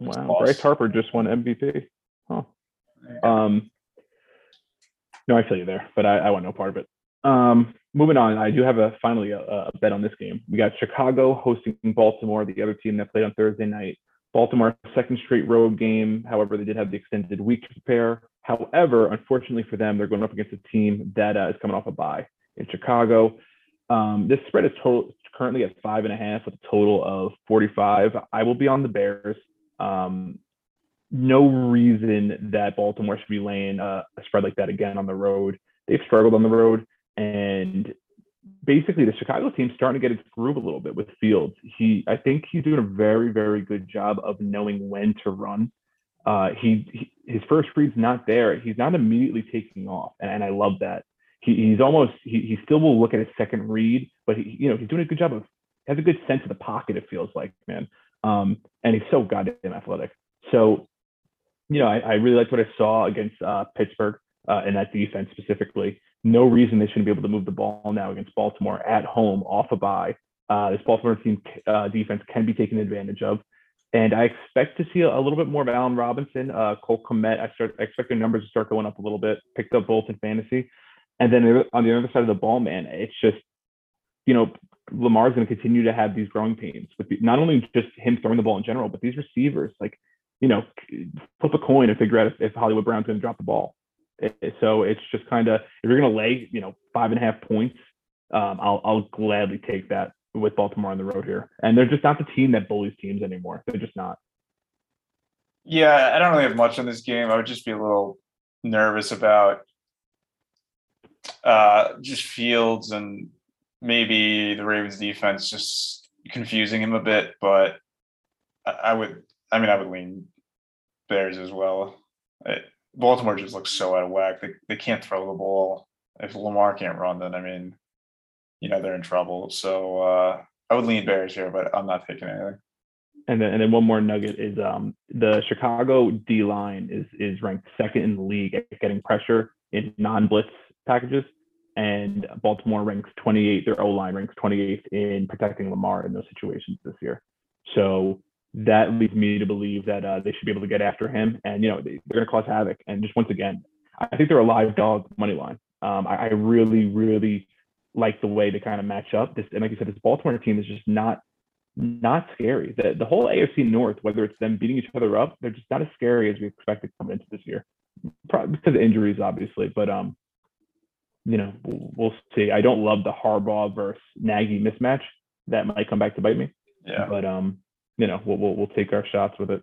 Wow, Loss. Bryce Harper just won MVP. Huh. Um, no, I feel you there, but I, I want no part of it. Um, moving on, I do have a finally a, a bet on this game. We got Chicago hosting Baltimore, the other team that played on Thursday night. Baltimore second straight road game. However, they did have the extended week to prepare. However, unfortunately for them, they're going up against a team that uh, is coming off a bye in Chicago. Um, this spread is total, currently at five and a half with a total of 45. I will be on the Bears. Um, no reason that Baltimore should be laying a, a spread like that again on the road. They've struggled on the road, and basically the Chicago team's starting to get its groove a little bit with Fields. He, I think he's doing a very, very good job of knowing when to run. Uh, he, he his first read's not there. He's not immediately taking off, and, and I love that. He, he's almost he, he still will look at his second read, but he, you know he's doing a good job of has a good sense of the pocket. It feels like man, um, and he's so goddamn athletic. So, you know, I, I really liked what I saw against uh, Pittsburgh uh, that defense specifically. No reason they shouldn't be able to move the ball now against Baltimore at home off a bye. Uh, this Baltimore team uh, defense can be taken advantage of. And I expect to see a, little bit more of Allen Robinson, uh, Cole Kmet. I start I expect their numbers to start going up a little bit. Picked up both in fantasy, and then on the other side of the ball, man, it's just you know Lamar's going to continue to have these growing pains with the, not only just him throwing the ball in general, but these receivers. Like you know, flip a coin and figure out if, if Hollywood Brown's going to drop the ball. It- so it's just kind of if you're going to lay you know five and a half points, um, I'll I'll gladly take that with Baltimore on the road here. And they're just not the team that bullies teams anymore. They're just not. Yeah, I don't really have much on this game. I would just be a little nervous about uh, just Fields and maybe the Ravens defense just confusing him a bit. But I, would, I mean, I would lean Bears as well. Baltimore just looks so out of whack. They, they can't throw the ball. If Lamar can't run, then I mean, you know, they're in trouble. So uh, I would lean Bears here, but I'm not taking anything. And then and then one more nugget is um the Chicago D line is is ranked second in the league at getting pressure in non-blitz packages. And Baltimore ranks 28, their O line ranks 28th in protecting Lamar in those situations this year. So that leads me to believe that uh, they should be able to get after him. And, you know, they, are going to cause havoc. And just once again, I think they're a live dog money line. Um, I, I really, really like the way they kind of match up. This, and like you said, this Baltimore team is just not not scary. The the whole AFC North, whether it's them beating each other up, they're just not as scary as we expected coming into this year. Probably because of injuries, obviously, but um, you know, we'll see. I don't love the Harbaugh versus Nagy mismatch. That might come back to bite me. Yeah. But um, you know, we'll we'll, we'll take our shots with it.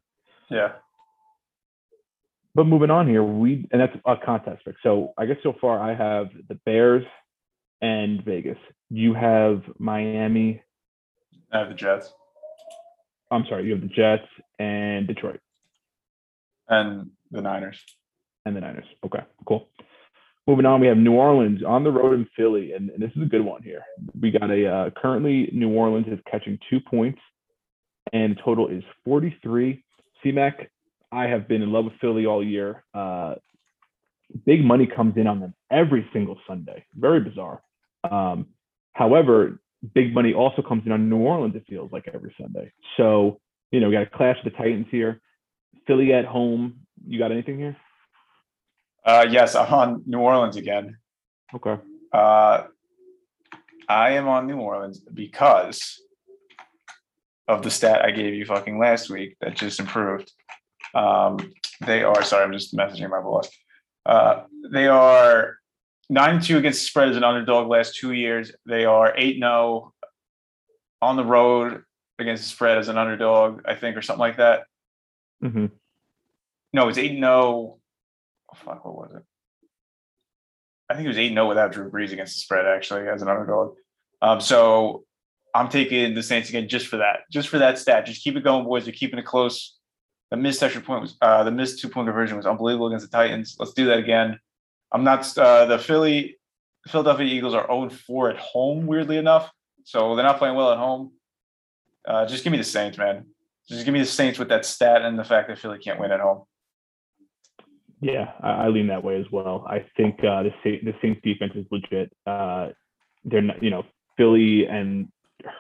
Yeah. But moving on here, we and that's a contest pick. So I guess so far I have the Bears and Vegas. You have Miami. I have the Jets. I'm sorry, you have the Jets and Detroit. And the Niners. And the Niners. Okay, cool. Moving on, we have New Orleans on the road in Philly, and, and this is a good one here. We got a uh, currently New Orleans is catching two points, and total is 43. CMAC, I have been in love with Philly all year. Uh, big money comes in on them every single Sunday. Very bizarre. Um, however, big money also comes in on New Orleans. It feels like every Sunday. So you know, we got a clash of the Titans here. Philly at home. You got anything here? Uh, yes, I'm on New Orleans again. Okay. Uh, I am on New Orleans because of the stat I gave you fucking last week that just improved. Um, they are sorry, I'm just messaging my boss. Uh, they are nine two against the spread as an underdog last two years. They are eight zero on the road against the spread as an underdog, I think, or something like that. Mm-hmm. No, it's eight zero oh, fuck, what was it? I think it was 8 0 without Drew Brees against the spread, actually, as an underdog. Um, so I'm taking the Saints again just for that, just for that stat. Just keep it going, boys. You're keeping it close. The missed extra point was uh, the missed two point conversion was unbelievable against the Titans. Let's do that again. I'm not uh, the Philly Philadelphia Eagles are 0 4 at home, weirdly enough. So they're not playing well at home. Uh, just give me the Saints, man. Just give me the Saints with that stat and the fact that Philly can't win at home. Yeah, I, I lean that way as well. I think uh, the the Saints defense is legit. Uh, they're not, you know, Philly and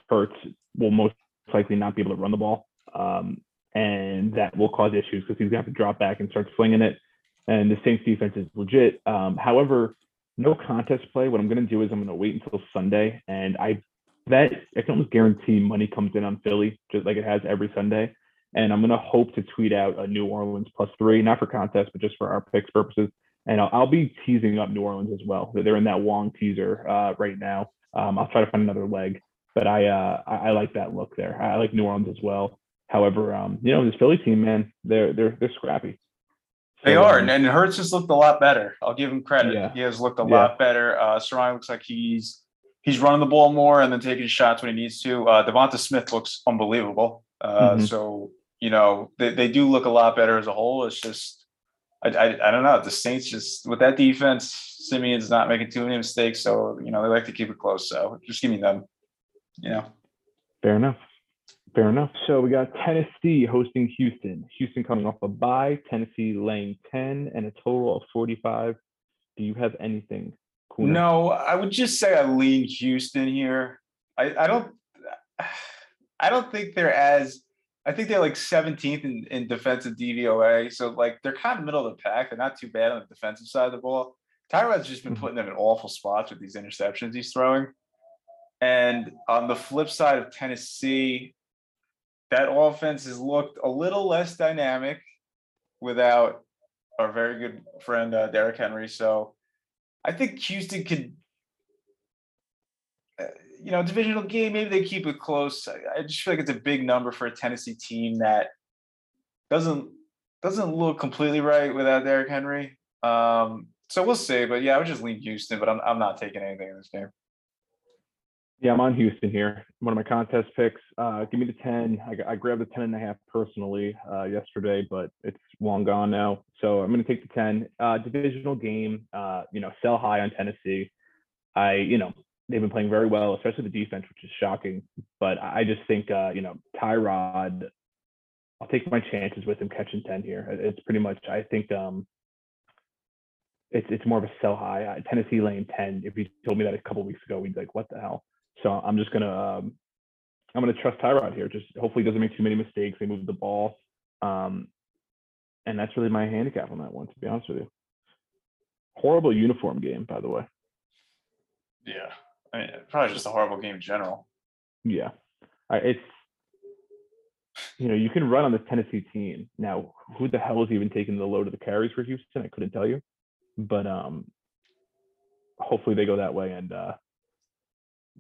Hurts will most likely not be able to run the ball, um, and that will cause issues because he's gonna have to drop back and start slinging it. And the Saints defense is legit. Um, however, no contest play. What I'm gonna do is I'm gonna wait until Sunday, and I bet I can almost guarantee money comes in on Philly just like it has every Sunday and I'm gonna hope to tweet out a New Orleans plus three, not for contest, but just for our picks purposes. And I'll, I'll be teasing up New Orleans as well. They're in that Wong teaser uh, right now. Um, I'll try to find another leg, but I, uh, I, I like that look there. I like New Orleans as well. However, um, you know this Philly team, man, they're they're they're scrappy. They are, and, and Hurts has looked a lot better. I'll give him credit. Yeah. He has looked a Yeah. lot better. Uh Sarai looks like he's he's running the ball more and then taking shots when he needs to. Uh Devonta Smith looks unbelievable. Uh Mhm. so you know, they, they do look a lot better as a whole. It's just I, I I don't know. The Saints just with that defense, Siemian's not making too many mistakes. So, you know, they like to keep it close. So just give me them. You know. Fair enough. Fair enough. So we got Tennessee hosting Houston. Houston coming off a bye. Tennessee laying 10 and a total of 45. Do you have anything? Kuna? No, I would just say I lean Houston here. I, I don't I don't think they're as I think they're like 17th in, in defensive DVOA. So like they're kind of middle of the pack. They're not too bad on the defensive side of the ball. Tyrod's just been Mhm. putting them in awful spots with these interceptions he's throwing. And on the flip side of Tennessee, that offense has looked a little less dynamic without our very good friend uh, Derrick Henry. So I think Houston could, uh, you know, divisional game. Maybe they keep it close. I, I just feel like it's a big number for a Tennessee team that doesn't doesn't look completely right without Derrick Henry. Um, so we'll see. But yeah, I would just lean Houston. But I'm I'm not taking anything in this game. Yeah, I'm on Houston here. One of my contest picks. Uh, give me the 10. I, I grabbed the 10 and a half personally uh, yesterday, but it's long gone now. So I'm going to take the 10. Uh, divisional game, uh, you know, sell high on Tennessee. I, you know, they've been playing very well, especially the defense, which is shocking. But I just think uh, you know Tyrod. I'll take my chances with him catching ten here. It's pretty much. I think um, it's it's more of a sell high. Tennessee laying ten. If you told me that a couple weeks ago, we'd be like, what the hell? So I'm just gonna um, I'm gonna trust Tyrod here. Just hopefully he doesn't make too many mistakes. They move the ball, um, and that's really my handicap on that one. To be honest with you, horrible uniform game, by the way. Yeah, I mean, probably just a horrible game in general. Yeah, I, it's you know you can run on this Tennessee team now. Who the hell is even taking the load of the carries for Houston? I couldn't tell you, but um, hopefully they go that way and uh,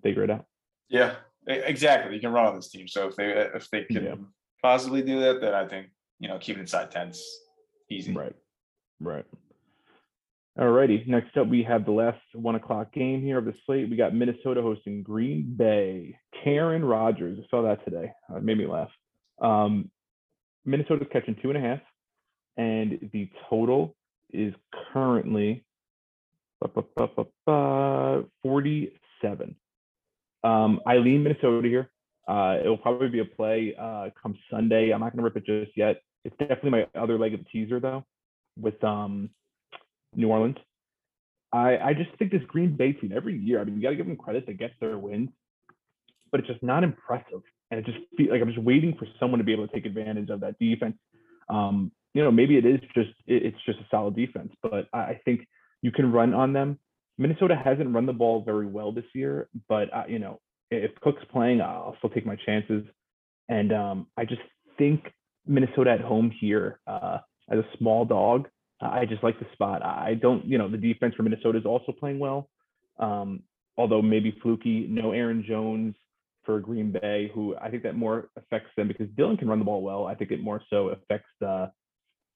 figure it out. Yeah, exactly. You can run on this team. So if they if they can Yeah. possibly do that, then I think you know keep it inside tens easy. Right. Right. Alrighty. Next up, we have the last one o'clock game here of the slate. We got Minnesota hosting Green Bay. Karen Rodgers. I saw that today. Uh, It made me laugh. Um, Minnesota's catching two and a half, and the total is currently ba, ba, ba, ba, ba, 47. Um, I lean Minnesota here. Uh, it'll probably be a play uh, come Sunday. I'm not going to rip it just yet. It's definitely my other leg of the teaser though, with um, New Orleans. I I just think this Green Bay team every year. I mean, you got to give them credit to get their wins, but it's just not impressive. And it just feels like I'm just waiting for someone to be able to take advantage of that defense. Um, you know, maybe it is just it, it's just a solid defense, but I, I think you can run on them. Minnesota hasn't run the ball very well this year, but uh, you know, if Cook's playing, I'll still take my chances. And um, I just think Minnesota at home here uh, as a small dog. I just like the spot. I don't, you know, the defense for Minnesota is also playing well. Um, although maybe fluky. No Aaron Jones for Green Bay, who I think that more affects them because Dillon can run the ball well. I think it more so affects the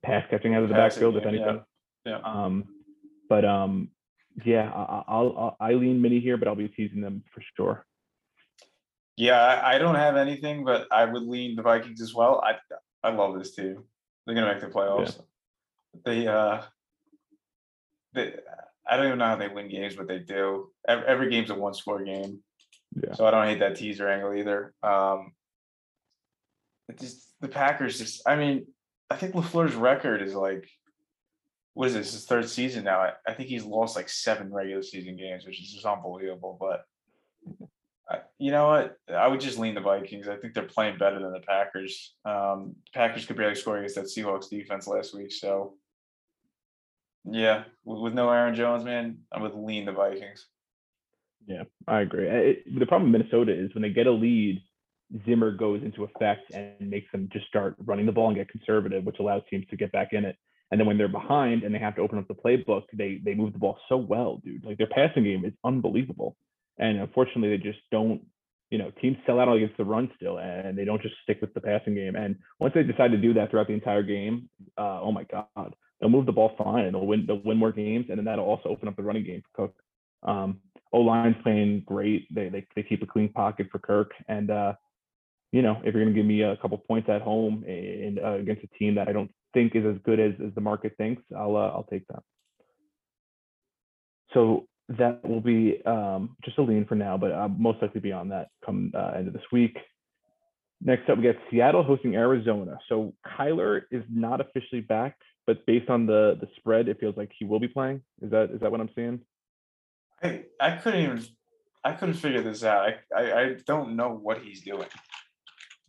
pass catching out of the Passing backfield, if game, yeah. anything. Yeah. Um, but um, yeah, I, I'll, I'll I lean mini here, but I'll be teasing them for sure. Yeah, I, don't have anything, but I would lean the Vikings as well. I I love this team. They're gonna make the playoffs. They uh they I don't even know how they win games, but they do. Every, every game's a one score game. Yeah. So I don't hate that teaser angle either. Um it just the Packers just I mean, I think LaFleur's record is like what is this, his third season now? I, I think he's lost like seven regular season games, which is just unbelievable. But I, you know what? I would just lean the Vikings. I think they're playing better than the Packers. Um, Packers could barely score against that Seahawks defense last week. So, yeah, with, with no Aaron Jones, man, I would lean the Vikings. Yeah, I agree. It, the problem with Minnesota is when they get a lead, Zimmer goes into effect and makes them just start running the ball and get conservative, which allows teams to get back in it. And then when they're behind and they have to open up the playbook, they they move the ball so well, dude. Like their passing game is unbelievable. And unfortunately, they just don't. You know, teams sell out against the run still, and they don't just stick with the passing game. And once they decide to do that throughout the entire game, uh, oh my god, they'll move the ball fine and they'll win. They'll win more games, and then that'll also open up the running game for Cook. Um, O line's playing great. They, they they keep a clean pocket for Kirk, and uh, you know, if you're going to give me a couple points at home and uh, against a team that I don't think is as good as, as the market thinks, I'll uh, I'll take that. So that will be um, just a lean for now, but I'll most likely be on that come uh, end of this week. Next up, we got Seattle hosting Arizona. So Kyler is not officially back, but based on the the spread, it feels like he will be playing. Is that is that what I'm seeing? I I couldn't even I couldn't figure this out. I I, I don't know what he's doing.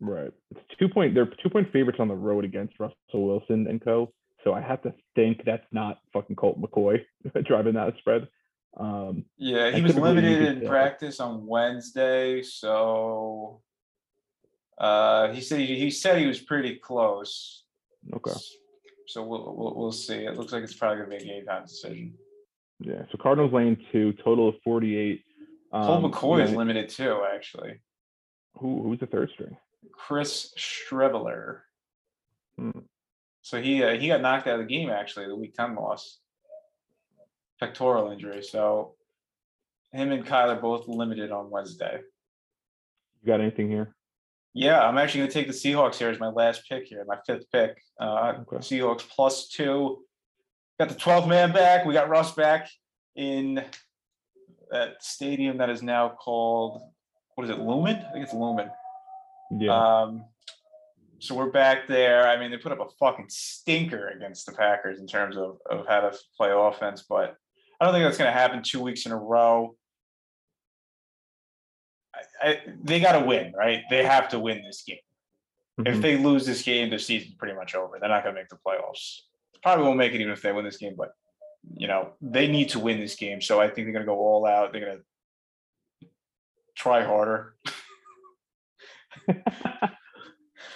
Right. It's two point. They're two point favorites on the road against Russell Wilson and co. So I have to think that's not fucking Colt McCoy (laughs) driving that spread. Um, Yeah, he was limited in practice on Wednesday, so uh, he said he, he said he was pretty close. okay. So we'll, we'll we'll see. It looks like it's probably gonna be a game time decision. Yeah. So Cardinals lane two, total of forty eight. Cole Um, McCoy is limited too, actually. Who who's the third string? Chris Streveler. Hmm. So he uh, he got knocked out of the game actually, the week ten loss. Pectoral injury. So him and Kyler both limited on Wednesday. You got anything here? Yeah, I'm actually going to take the Seahawks here as my last pick here, my fifth pick. Uh, Okay. Seahawks plus two. Got the 12 man back. We got Russ back in that stadium that is now called what is it, Lumen? I think it's Lumen. Yeah. Um, so we're back there. I mean, they put up a fucking stinker against the Packers in terms of, of how to play offense, but I don't think that's going to happen two weeks in a row. I, I, they got to win, right? They have to win this game. If Mhm. they lose this game, their season's pretty much over. They're not going to make the playoffs. Probably won't make it even if they win this game, but you know they need to win this game. So I think they're going to go all out. They're going to try harder, (laughs)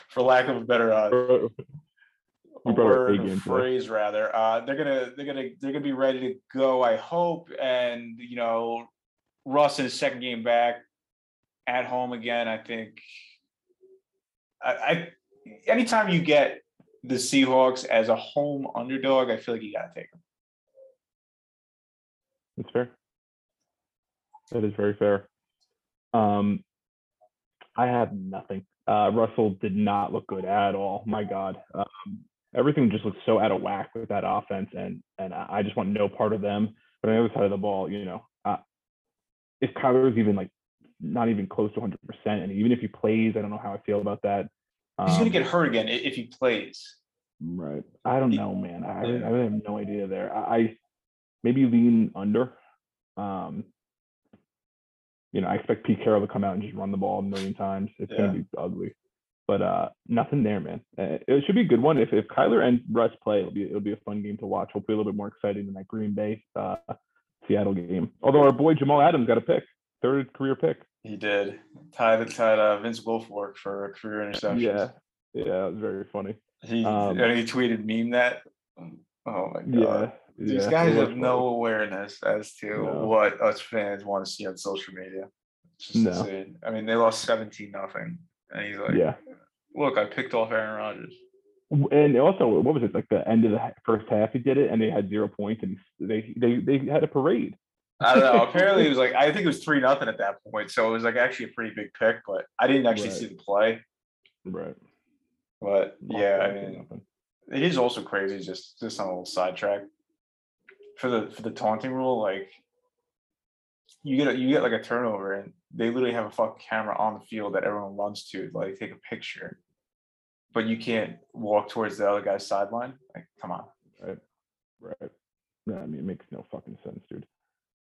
for lack of a better uh, (laughs) We brought word A or game today. phrase rather. Uh, they're gonna they're gonna they're gonna be ready to go. I hope, and you know, Russ in his second game back at home again. I think. I, I anytime you get the Seahawks as a home underdog, I feel like you gotta take them. That's fair. That is very fair. Um, I have nothing. Uh, Russell did not look good at all. My God, um, everything just looks so out of whack with that offense, and and I just want no part of them. But on the other side of the ball, you know, uh, if is even like not even close to 100, percent and even if he plays, I don't know how I feel about that. He's gonna Um, get hurt again if he plays. Right. I don't know, man. I. I really have no idea there. I, I maybe lean under. Um, you know, I expect Pete Carroll to come out and just run the ball a million times. It's Yeah. gonna be ugly, but uh, nothing there, man. Uh, it should be a good one. If if Kyler and Russ play, it'll be it'll be a fun game to watch. Hopefully, a little bit more exciting than that Green Bay uh, Seattle game. Although our boy Jamal Adams got a pick, third career pick. He did tied the tied uh, Vince Wilfork for a career interception. Yeah, yeah, it was very funny. He Um, and he tweeted meme that. Oh my god. Yeah, These yeah, guys have no awareness as to No. what us fans want to see on social media. Just No. insane. I mean, they lost 17 nothing. And he's like. Yeah. look, I picked off Aaron Rodgers. and also what was it like the end of the first half he did it and they had zero points and they they they had a parade I don't know. Apparently, it was (laughs) like, I think it was 3 nothing at that point. So it was like actually a pretty big pick, but I didn't actually Right. see the play. right But yeah, I mean, it is also crazy just just on a little sidetrack for the for the taunting rule like you get a, you get like a turnover and they literally have a fucking camera on the field that everyone runs to to, like take a picture. But you can't walk towards the other guy's sideline? Like come on. Right. No, i mean it makes no fucking sense dude.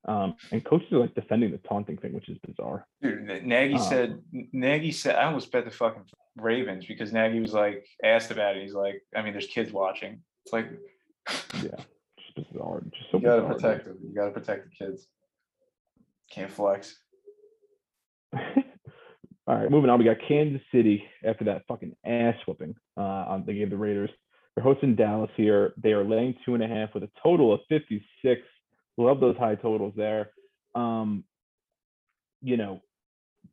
Um and coaches are like defending the taunting thing which is bizarre. Dude Nagy Um, said Nagy said I almost bet the fucking Ravens because Nagy was like asked about it. He's like I mean there's kids watching. It's like yeah just so you gotta bizarre, protect them. You gotta protect the kids. Can't flex. (laughs) All right moving on. We got kansas city after that fucking ass whooping uh on they gave the raiders. They're hosting dallas here. They are laying two and a half with a total of 56 love those high totals there. Um you know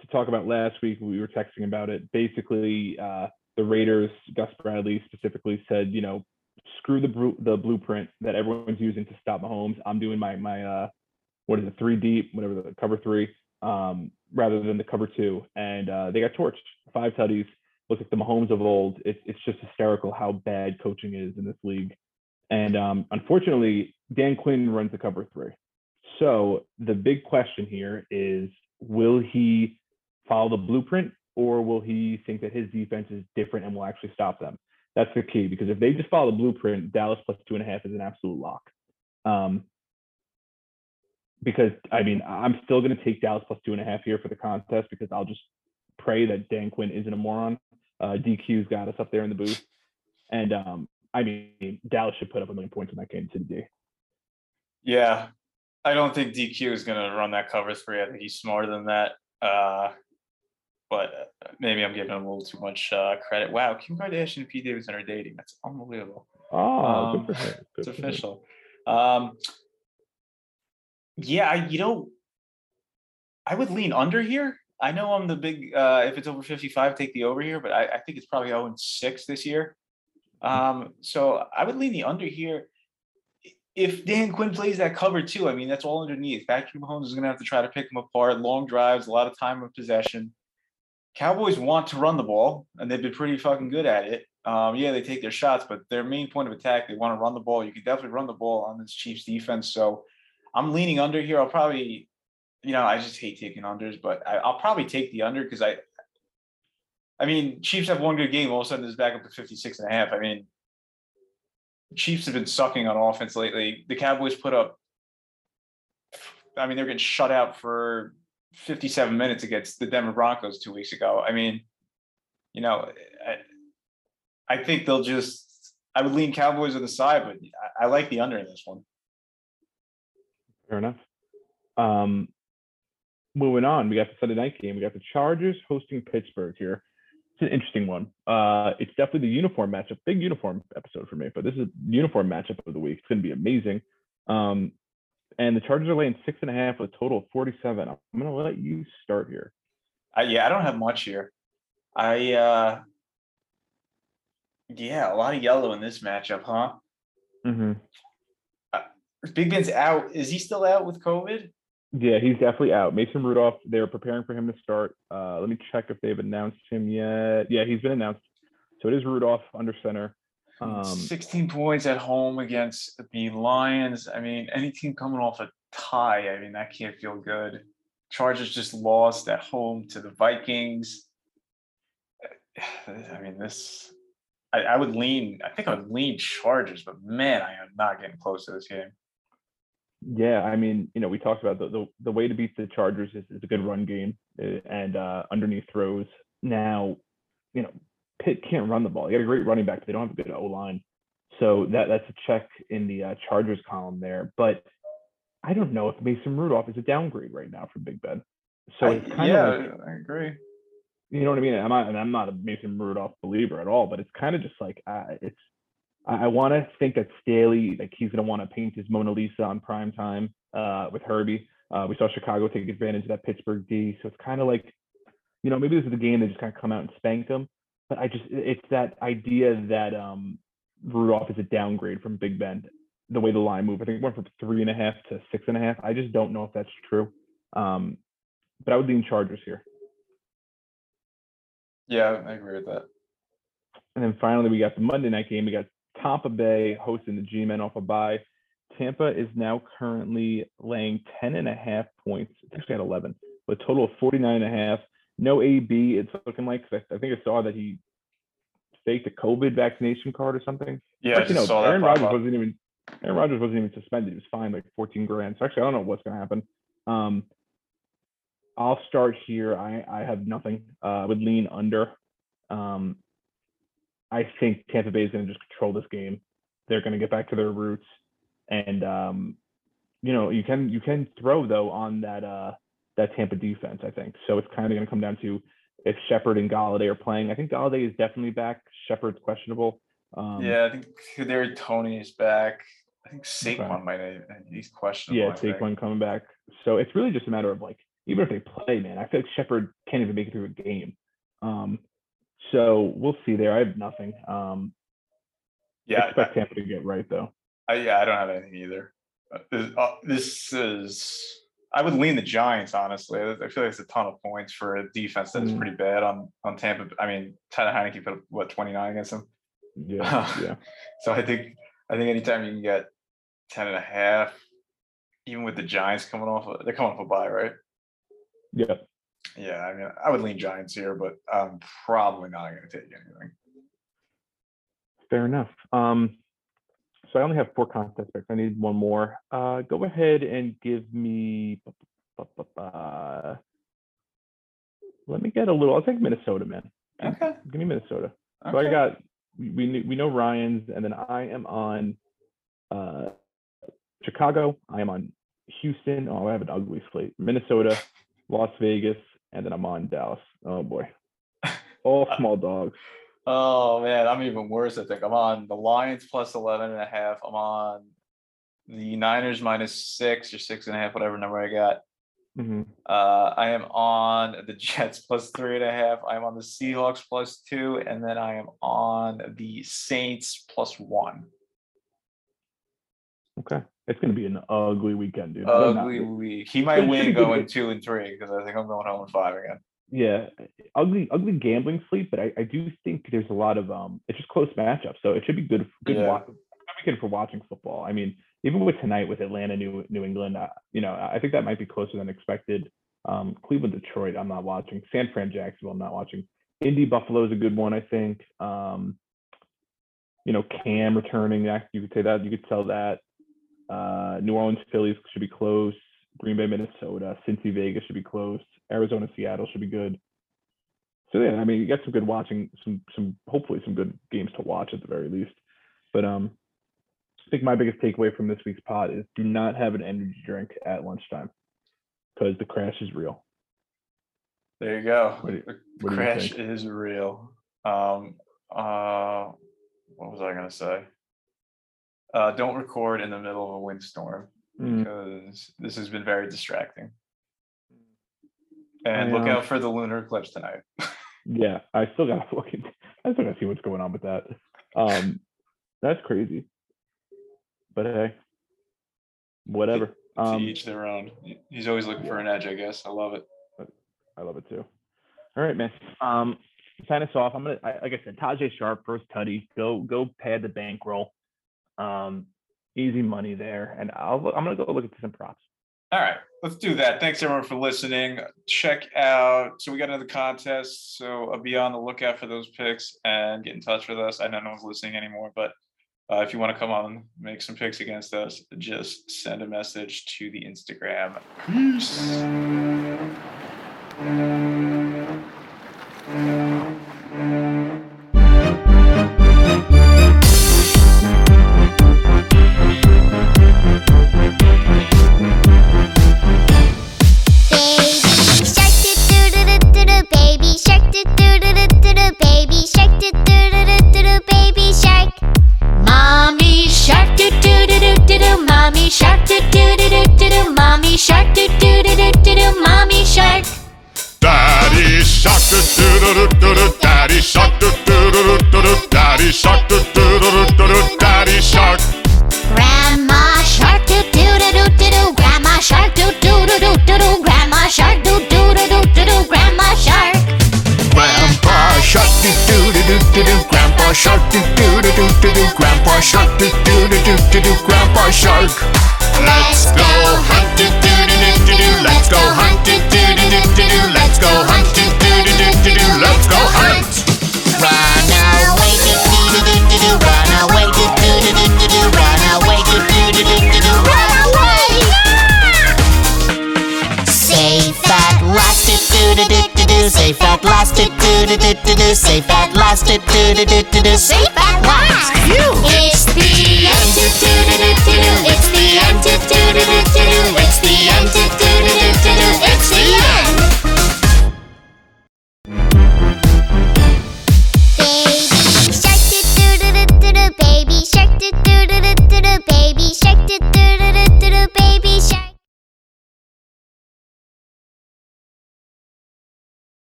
to talk about last week we were texting about it. Basically uh the raiders gus bradley specifically said you know screw the bru- the blueprint that everyone's using to stop Mahomes. I'm doing my my uh what is it three deep whatever the cover three um rather than the cover two. And uh they got torched. Five tutties. Look like the Mahomes of old. It's it's just hysterical how bad coaching is in this league. And um unfortunately Dan Quinn runs the cover three. So the big question here is will he follow the blueprint or will he think that his defense is different and will actually stop them that's the key because if they just follow the blueprint, Dallas plus two and a half is an absolute lock. Um, because I mean, I'm still going to take Dallas plus two and a half here for the contest because I'll just pray that Dan Quinn isn't a moron. Uh, DQ's got us up there in the booth, and um, I mean, Dallas should put up a million points in that City D. Yeah, I don't think DQ is going to run that cover three. I think he's smarter than that. Uh, but uh, maybe I'm giving him a little too much uh, credit. Wow, Kim Kardashian and Pete Davidson are dating. That's unbelievable. Oh, Um, (laughs) good for him. It's him. official. Um, yeah, I, you know, I would lean under here. I know I'm the big. Uh, if it's over 55, take the over here. But I, I think it's probably 0 6 this year. Um, so I would lean the under here. If Dan Quinn plays that cover two, I mean that's all underneath. Patrick Mahomes is going to have to try to pick them apart. Long drives, a lot of time of possession. Cowboys want to run the ball, and they've been pretty fucking good at it. Um, yeah, they take their shots, but their main point of attack, they want to run the ball. You can definitely run the ball on this Chiefs defense. So I'm leaning under here. I'll probably you know, I just hate taking unders, but I, I'll probably take the under because I, I mean, Chiefs have one good game. All of a sudden, it's back up to 56 and a half. I mean, Chiefs have been sucking on offense lately. The Cowboys put up, I mean, they're getting shut out for 57 minutes against the Denver Broncos two weeks ago. I mean, you know, I, I think they'll just, I would lean Cowboys on the side, but I, I like the under in this one. Fair enough. Um, moving on, we got the Sunday night game. We got the Chargers hosting Pittsburgh here. It's an interesting one. Uh, it's definitely the uniform matchup, big uniform episode for me. But this is a uniform matchup of the week. It's going to be amazing. Um, and the Chargers are laying six and a half with a total of 47. I'm going to let you start here. Uh, yeah, I don't have much here. I uh yeah, a lot of yellow in this matchup, huh? Mm-hmm. Uh, Big Ben's out. Is he still out with COVID? Yeah, he's definitely out. Mason Rudolph, they're preparing for him to start. Uh, let me check if they've announced him yet. Yeah, he's been announced. So it is Rudolph under center. Um, 16 points at home against the Lions. I mean, any team coming off a tie, I mean, that can't feel good. Chargers just lost at home to the Vikings. (sighs) I mean, this, I, I would lean, I think I would lean Chargers, but man, I am not getting close to this game. Yeah, I mean, you know, we talked about the the, the way to beat the Chargers is, is a good run game uh, and uh, underneath throws. Now, you know, Pitt can't run the ball. You got a great running back, but they don't have a good O line. So that that's a check in the uh, Chargers column there. But I don't know if Mason Rudolph is a downgrade right now for Big Ben. So I- it's kind yeah, of like, I agree. you know what I mean. I'm not, and I'm not a Mason Rudolph believer at all, but it's kind of just like uh, it's. I, I want to think that Staley, like he's going to want to paint his Mona Lisa on prime time uh, with Herbie. Uh, we saw Chicago take advantage of that Pittsburgh D, so it's kind of like, you know, maybe this is the game they just kind of come out and spank them. But I just, it's that idea that um, Rudolph is a downgrade from Big Ben. The way the line moved, I think it went from three and a half to six and a half. I just don't know if that's true. Um, but I would lean Chargers here. Yeah, I agree with that. And then finally, we got the Monday night game. We got Tampa Bay hosting the G-Men off a bye. Tampa is now currently laying 10 and a half points. It's actually at 11, with a total of 49 and a half. No AB, it's looking like. 'cause I, I think I saw that he faked a COVID vaccination card or something. Yeah, I Actually, just no, saw Aaron Rodgers up. wasn't even Aaron Rodgers wasn't even suspended. He was fined like 14 grand. So actually, I don't know what's going to happen. Um, I'll start here. I I have nothing. Uh, I would lean under. Um, I think Tampa Bay is going to just control this game. They're going to get back to their roots, and um, you know you can you can throw though on that uh that Tampa defense. I think so. It's kind of going to come down to if Shepard and Golladay are playing. I think Golladay is definitely back. Shepard's questionable. Um, yeah, I think there Toney is back. I think Saquon Okay. might have, he's questionable. Yeah, I. Saquon coming back. So it's really just a matter of like, even if they play, man, I feel like Shepard can't even make it through a game. Um, so we'll see there. I have nothing. Um, Yeah, expect Tampa to get right though. I, yeah, I don't have anything either. Uh, This, uh, this is, I would lean the Giants, honestly. I feel like it's a ton of points for a defense that is Mm. pretty bad on, on Tampa. I mean, Tyler Heinicke put up, what, 29 against them? Yeah, (laughs) yeah. So I think, I think anytime you can get 10 and a half, even with the Giants coming off, they're coming off a bye, right? Yeah. Yeah, I mean, I would lean Giants here, but I'm probably not going to take anything. Fair enough. Um, so I only have four contest picks. I need one more. Uh, go ahead and give me. uh, Let me get a little. I'll take Minnesota, man. Okay. Give me Minnesota. Okay. So I got we we we know Ryan's, and then I am on uh, Chicago. I am on Houston. Oh, I have an ugly slate. Minnesota, Las Vegas, and then I'm on Dallas. Oh boy, (laughs) all small dogs. Oh man, I'm even worse. I think I'm on the Lions plus 11 and a half. I'm on the Niners minus six or six and a half, whatever number I got. hmm Uh, I am on the Jets (laughs) plus three and a half. I'm on the Seahawks plus two, and then I am on the Saints plus one. Okay, it's gonna be an ugly weekend, dude. Ugly week. He might win going two and three because I think I'm going home in five again. Yeah, ugly, ugly gambling sleep, but I, I do think there's a lot of um, it's just close matchups, so it should be good, good, Yeah. wa- good for watching football. I mean, even with tonight with Atlanta, New New England, uh, you know, I think that might be closer than expected. Um, Cleveland, Detroit, I'm not watching. San Fran, Jacksonville, I'm not watching. Indy, Buffalo is a good one, I think. Um, you know, Cam returning, yeah, you could say that. You could sell that. Uh, New Orleans, Phillies should be close. Green Bay, Minnesota, Cincy, Vegas should be close. Arizona, Seattle should be good. So yeah, I mean, you got some good watching, some some hopefully some good games to watch at the very least. But um, I think my biggest takeaway from this week's pod is do not have an energy drink at lunchtime because the crash is real. There you go. What do you- the what do you crash is real. Um, uh, what was I gonna say? Uh, don't record in the middle of a windstorm Mm, because this has been very distracting. And look out for the lunar eclipse tonight. yeah, I still gotta (laughs) look. At, I still gotta see what's going on with that. Um, that's crazy. But hey, whatever. to Um, each their own. He's always looking for an edge, I guess. I love it. I love it too. All right, man. Um, sign us off. I'm gonna, I, like I said, Tajae Sharpe first tutty. Go, go, pad the bankroll. Um, easy money there, and I'll, I'm gonna go look at some props. All right, let's do that. Thanks everyone for listening. Check out. So we got another contest. So uh, be on the lookout for those picks and get in touch with us. I know no one's listening anymore, but uh, if you want to come on and make some picks against us, just send a message to the Instagram. Peace.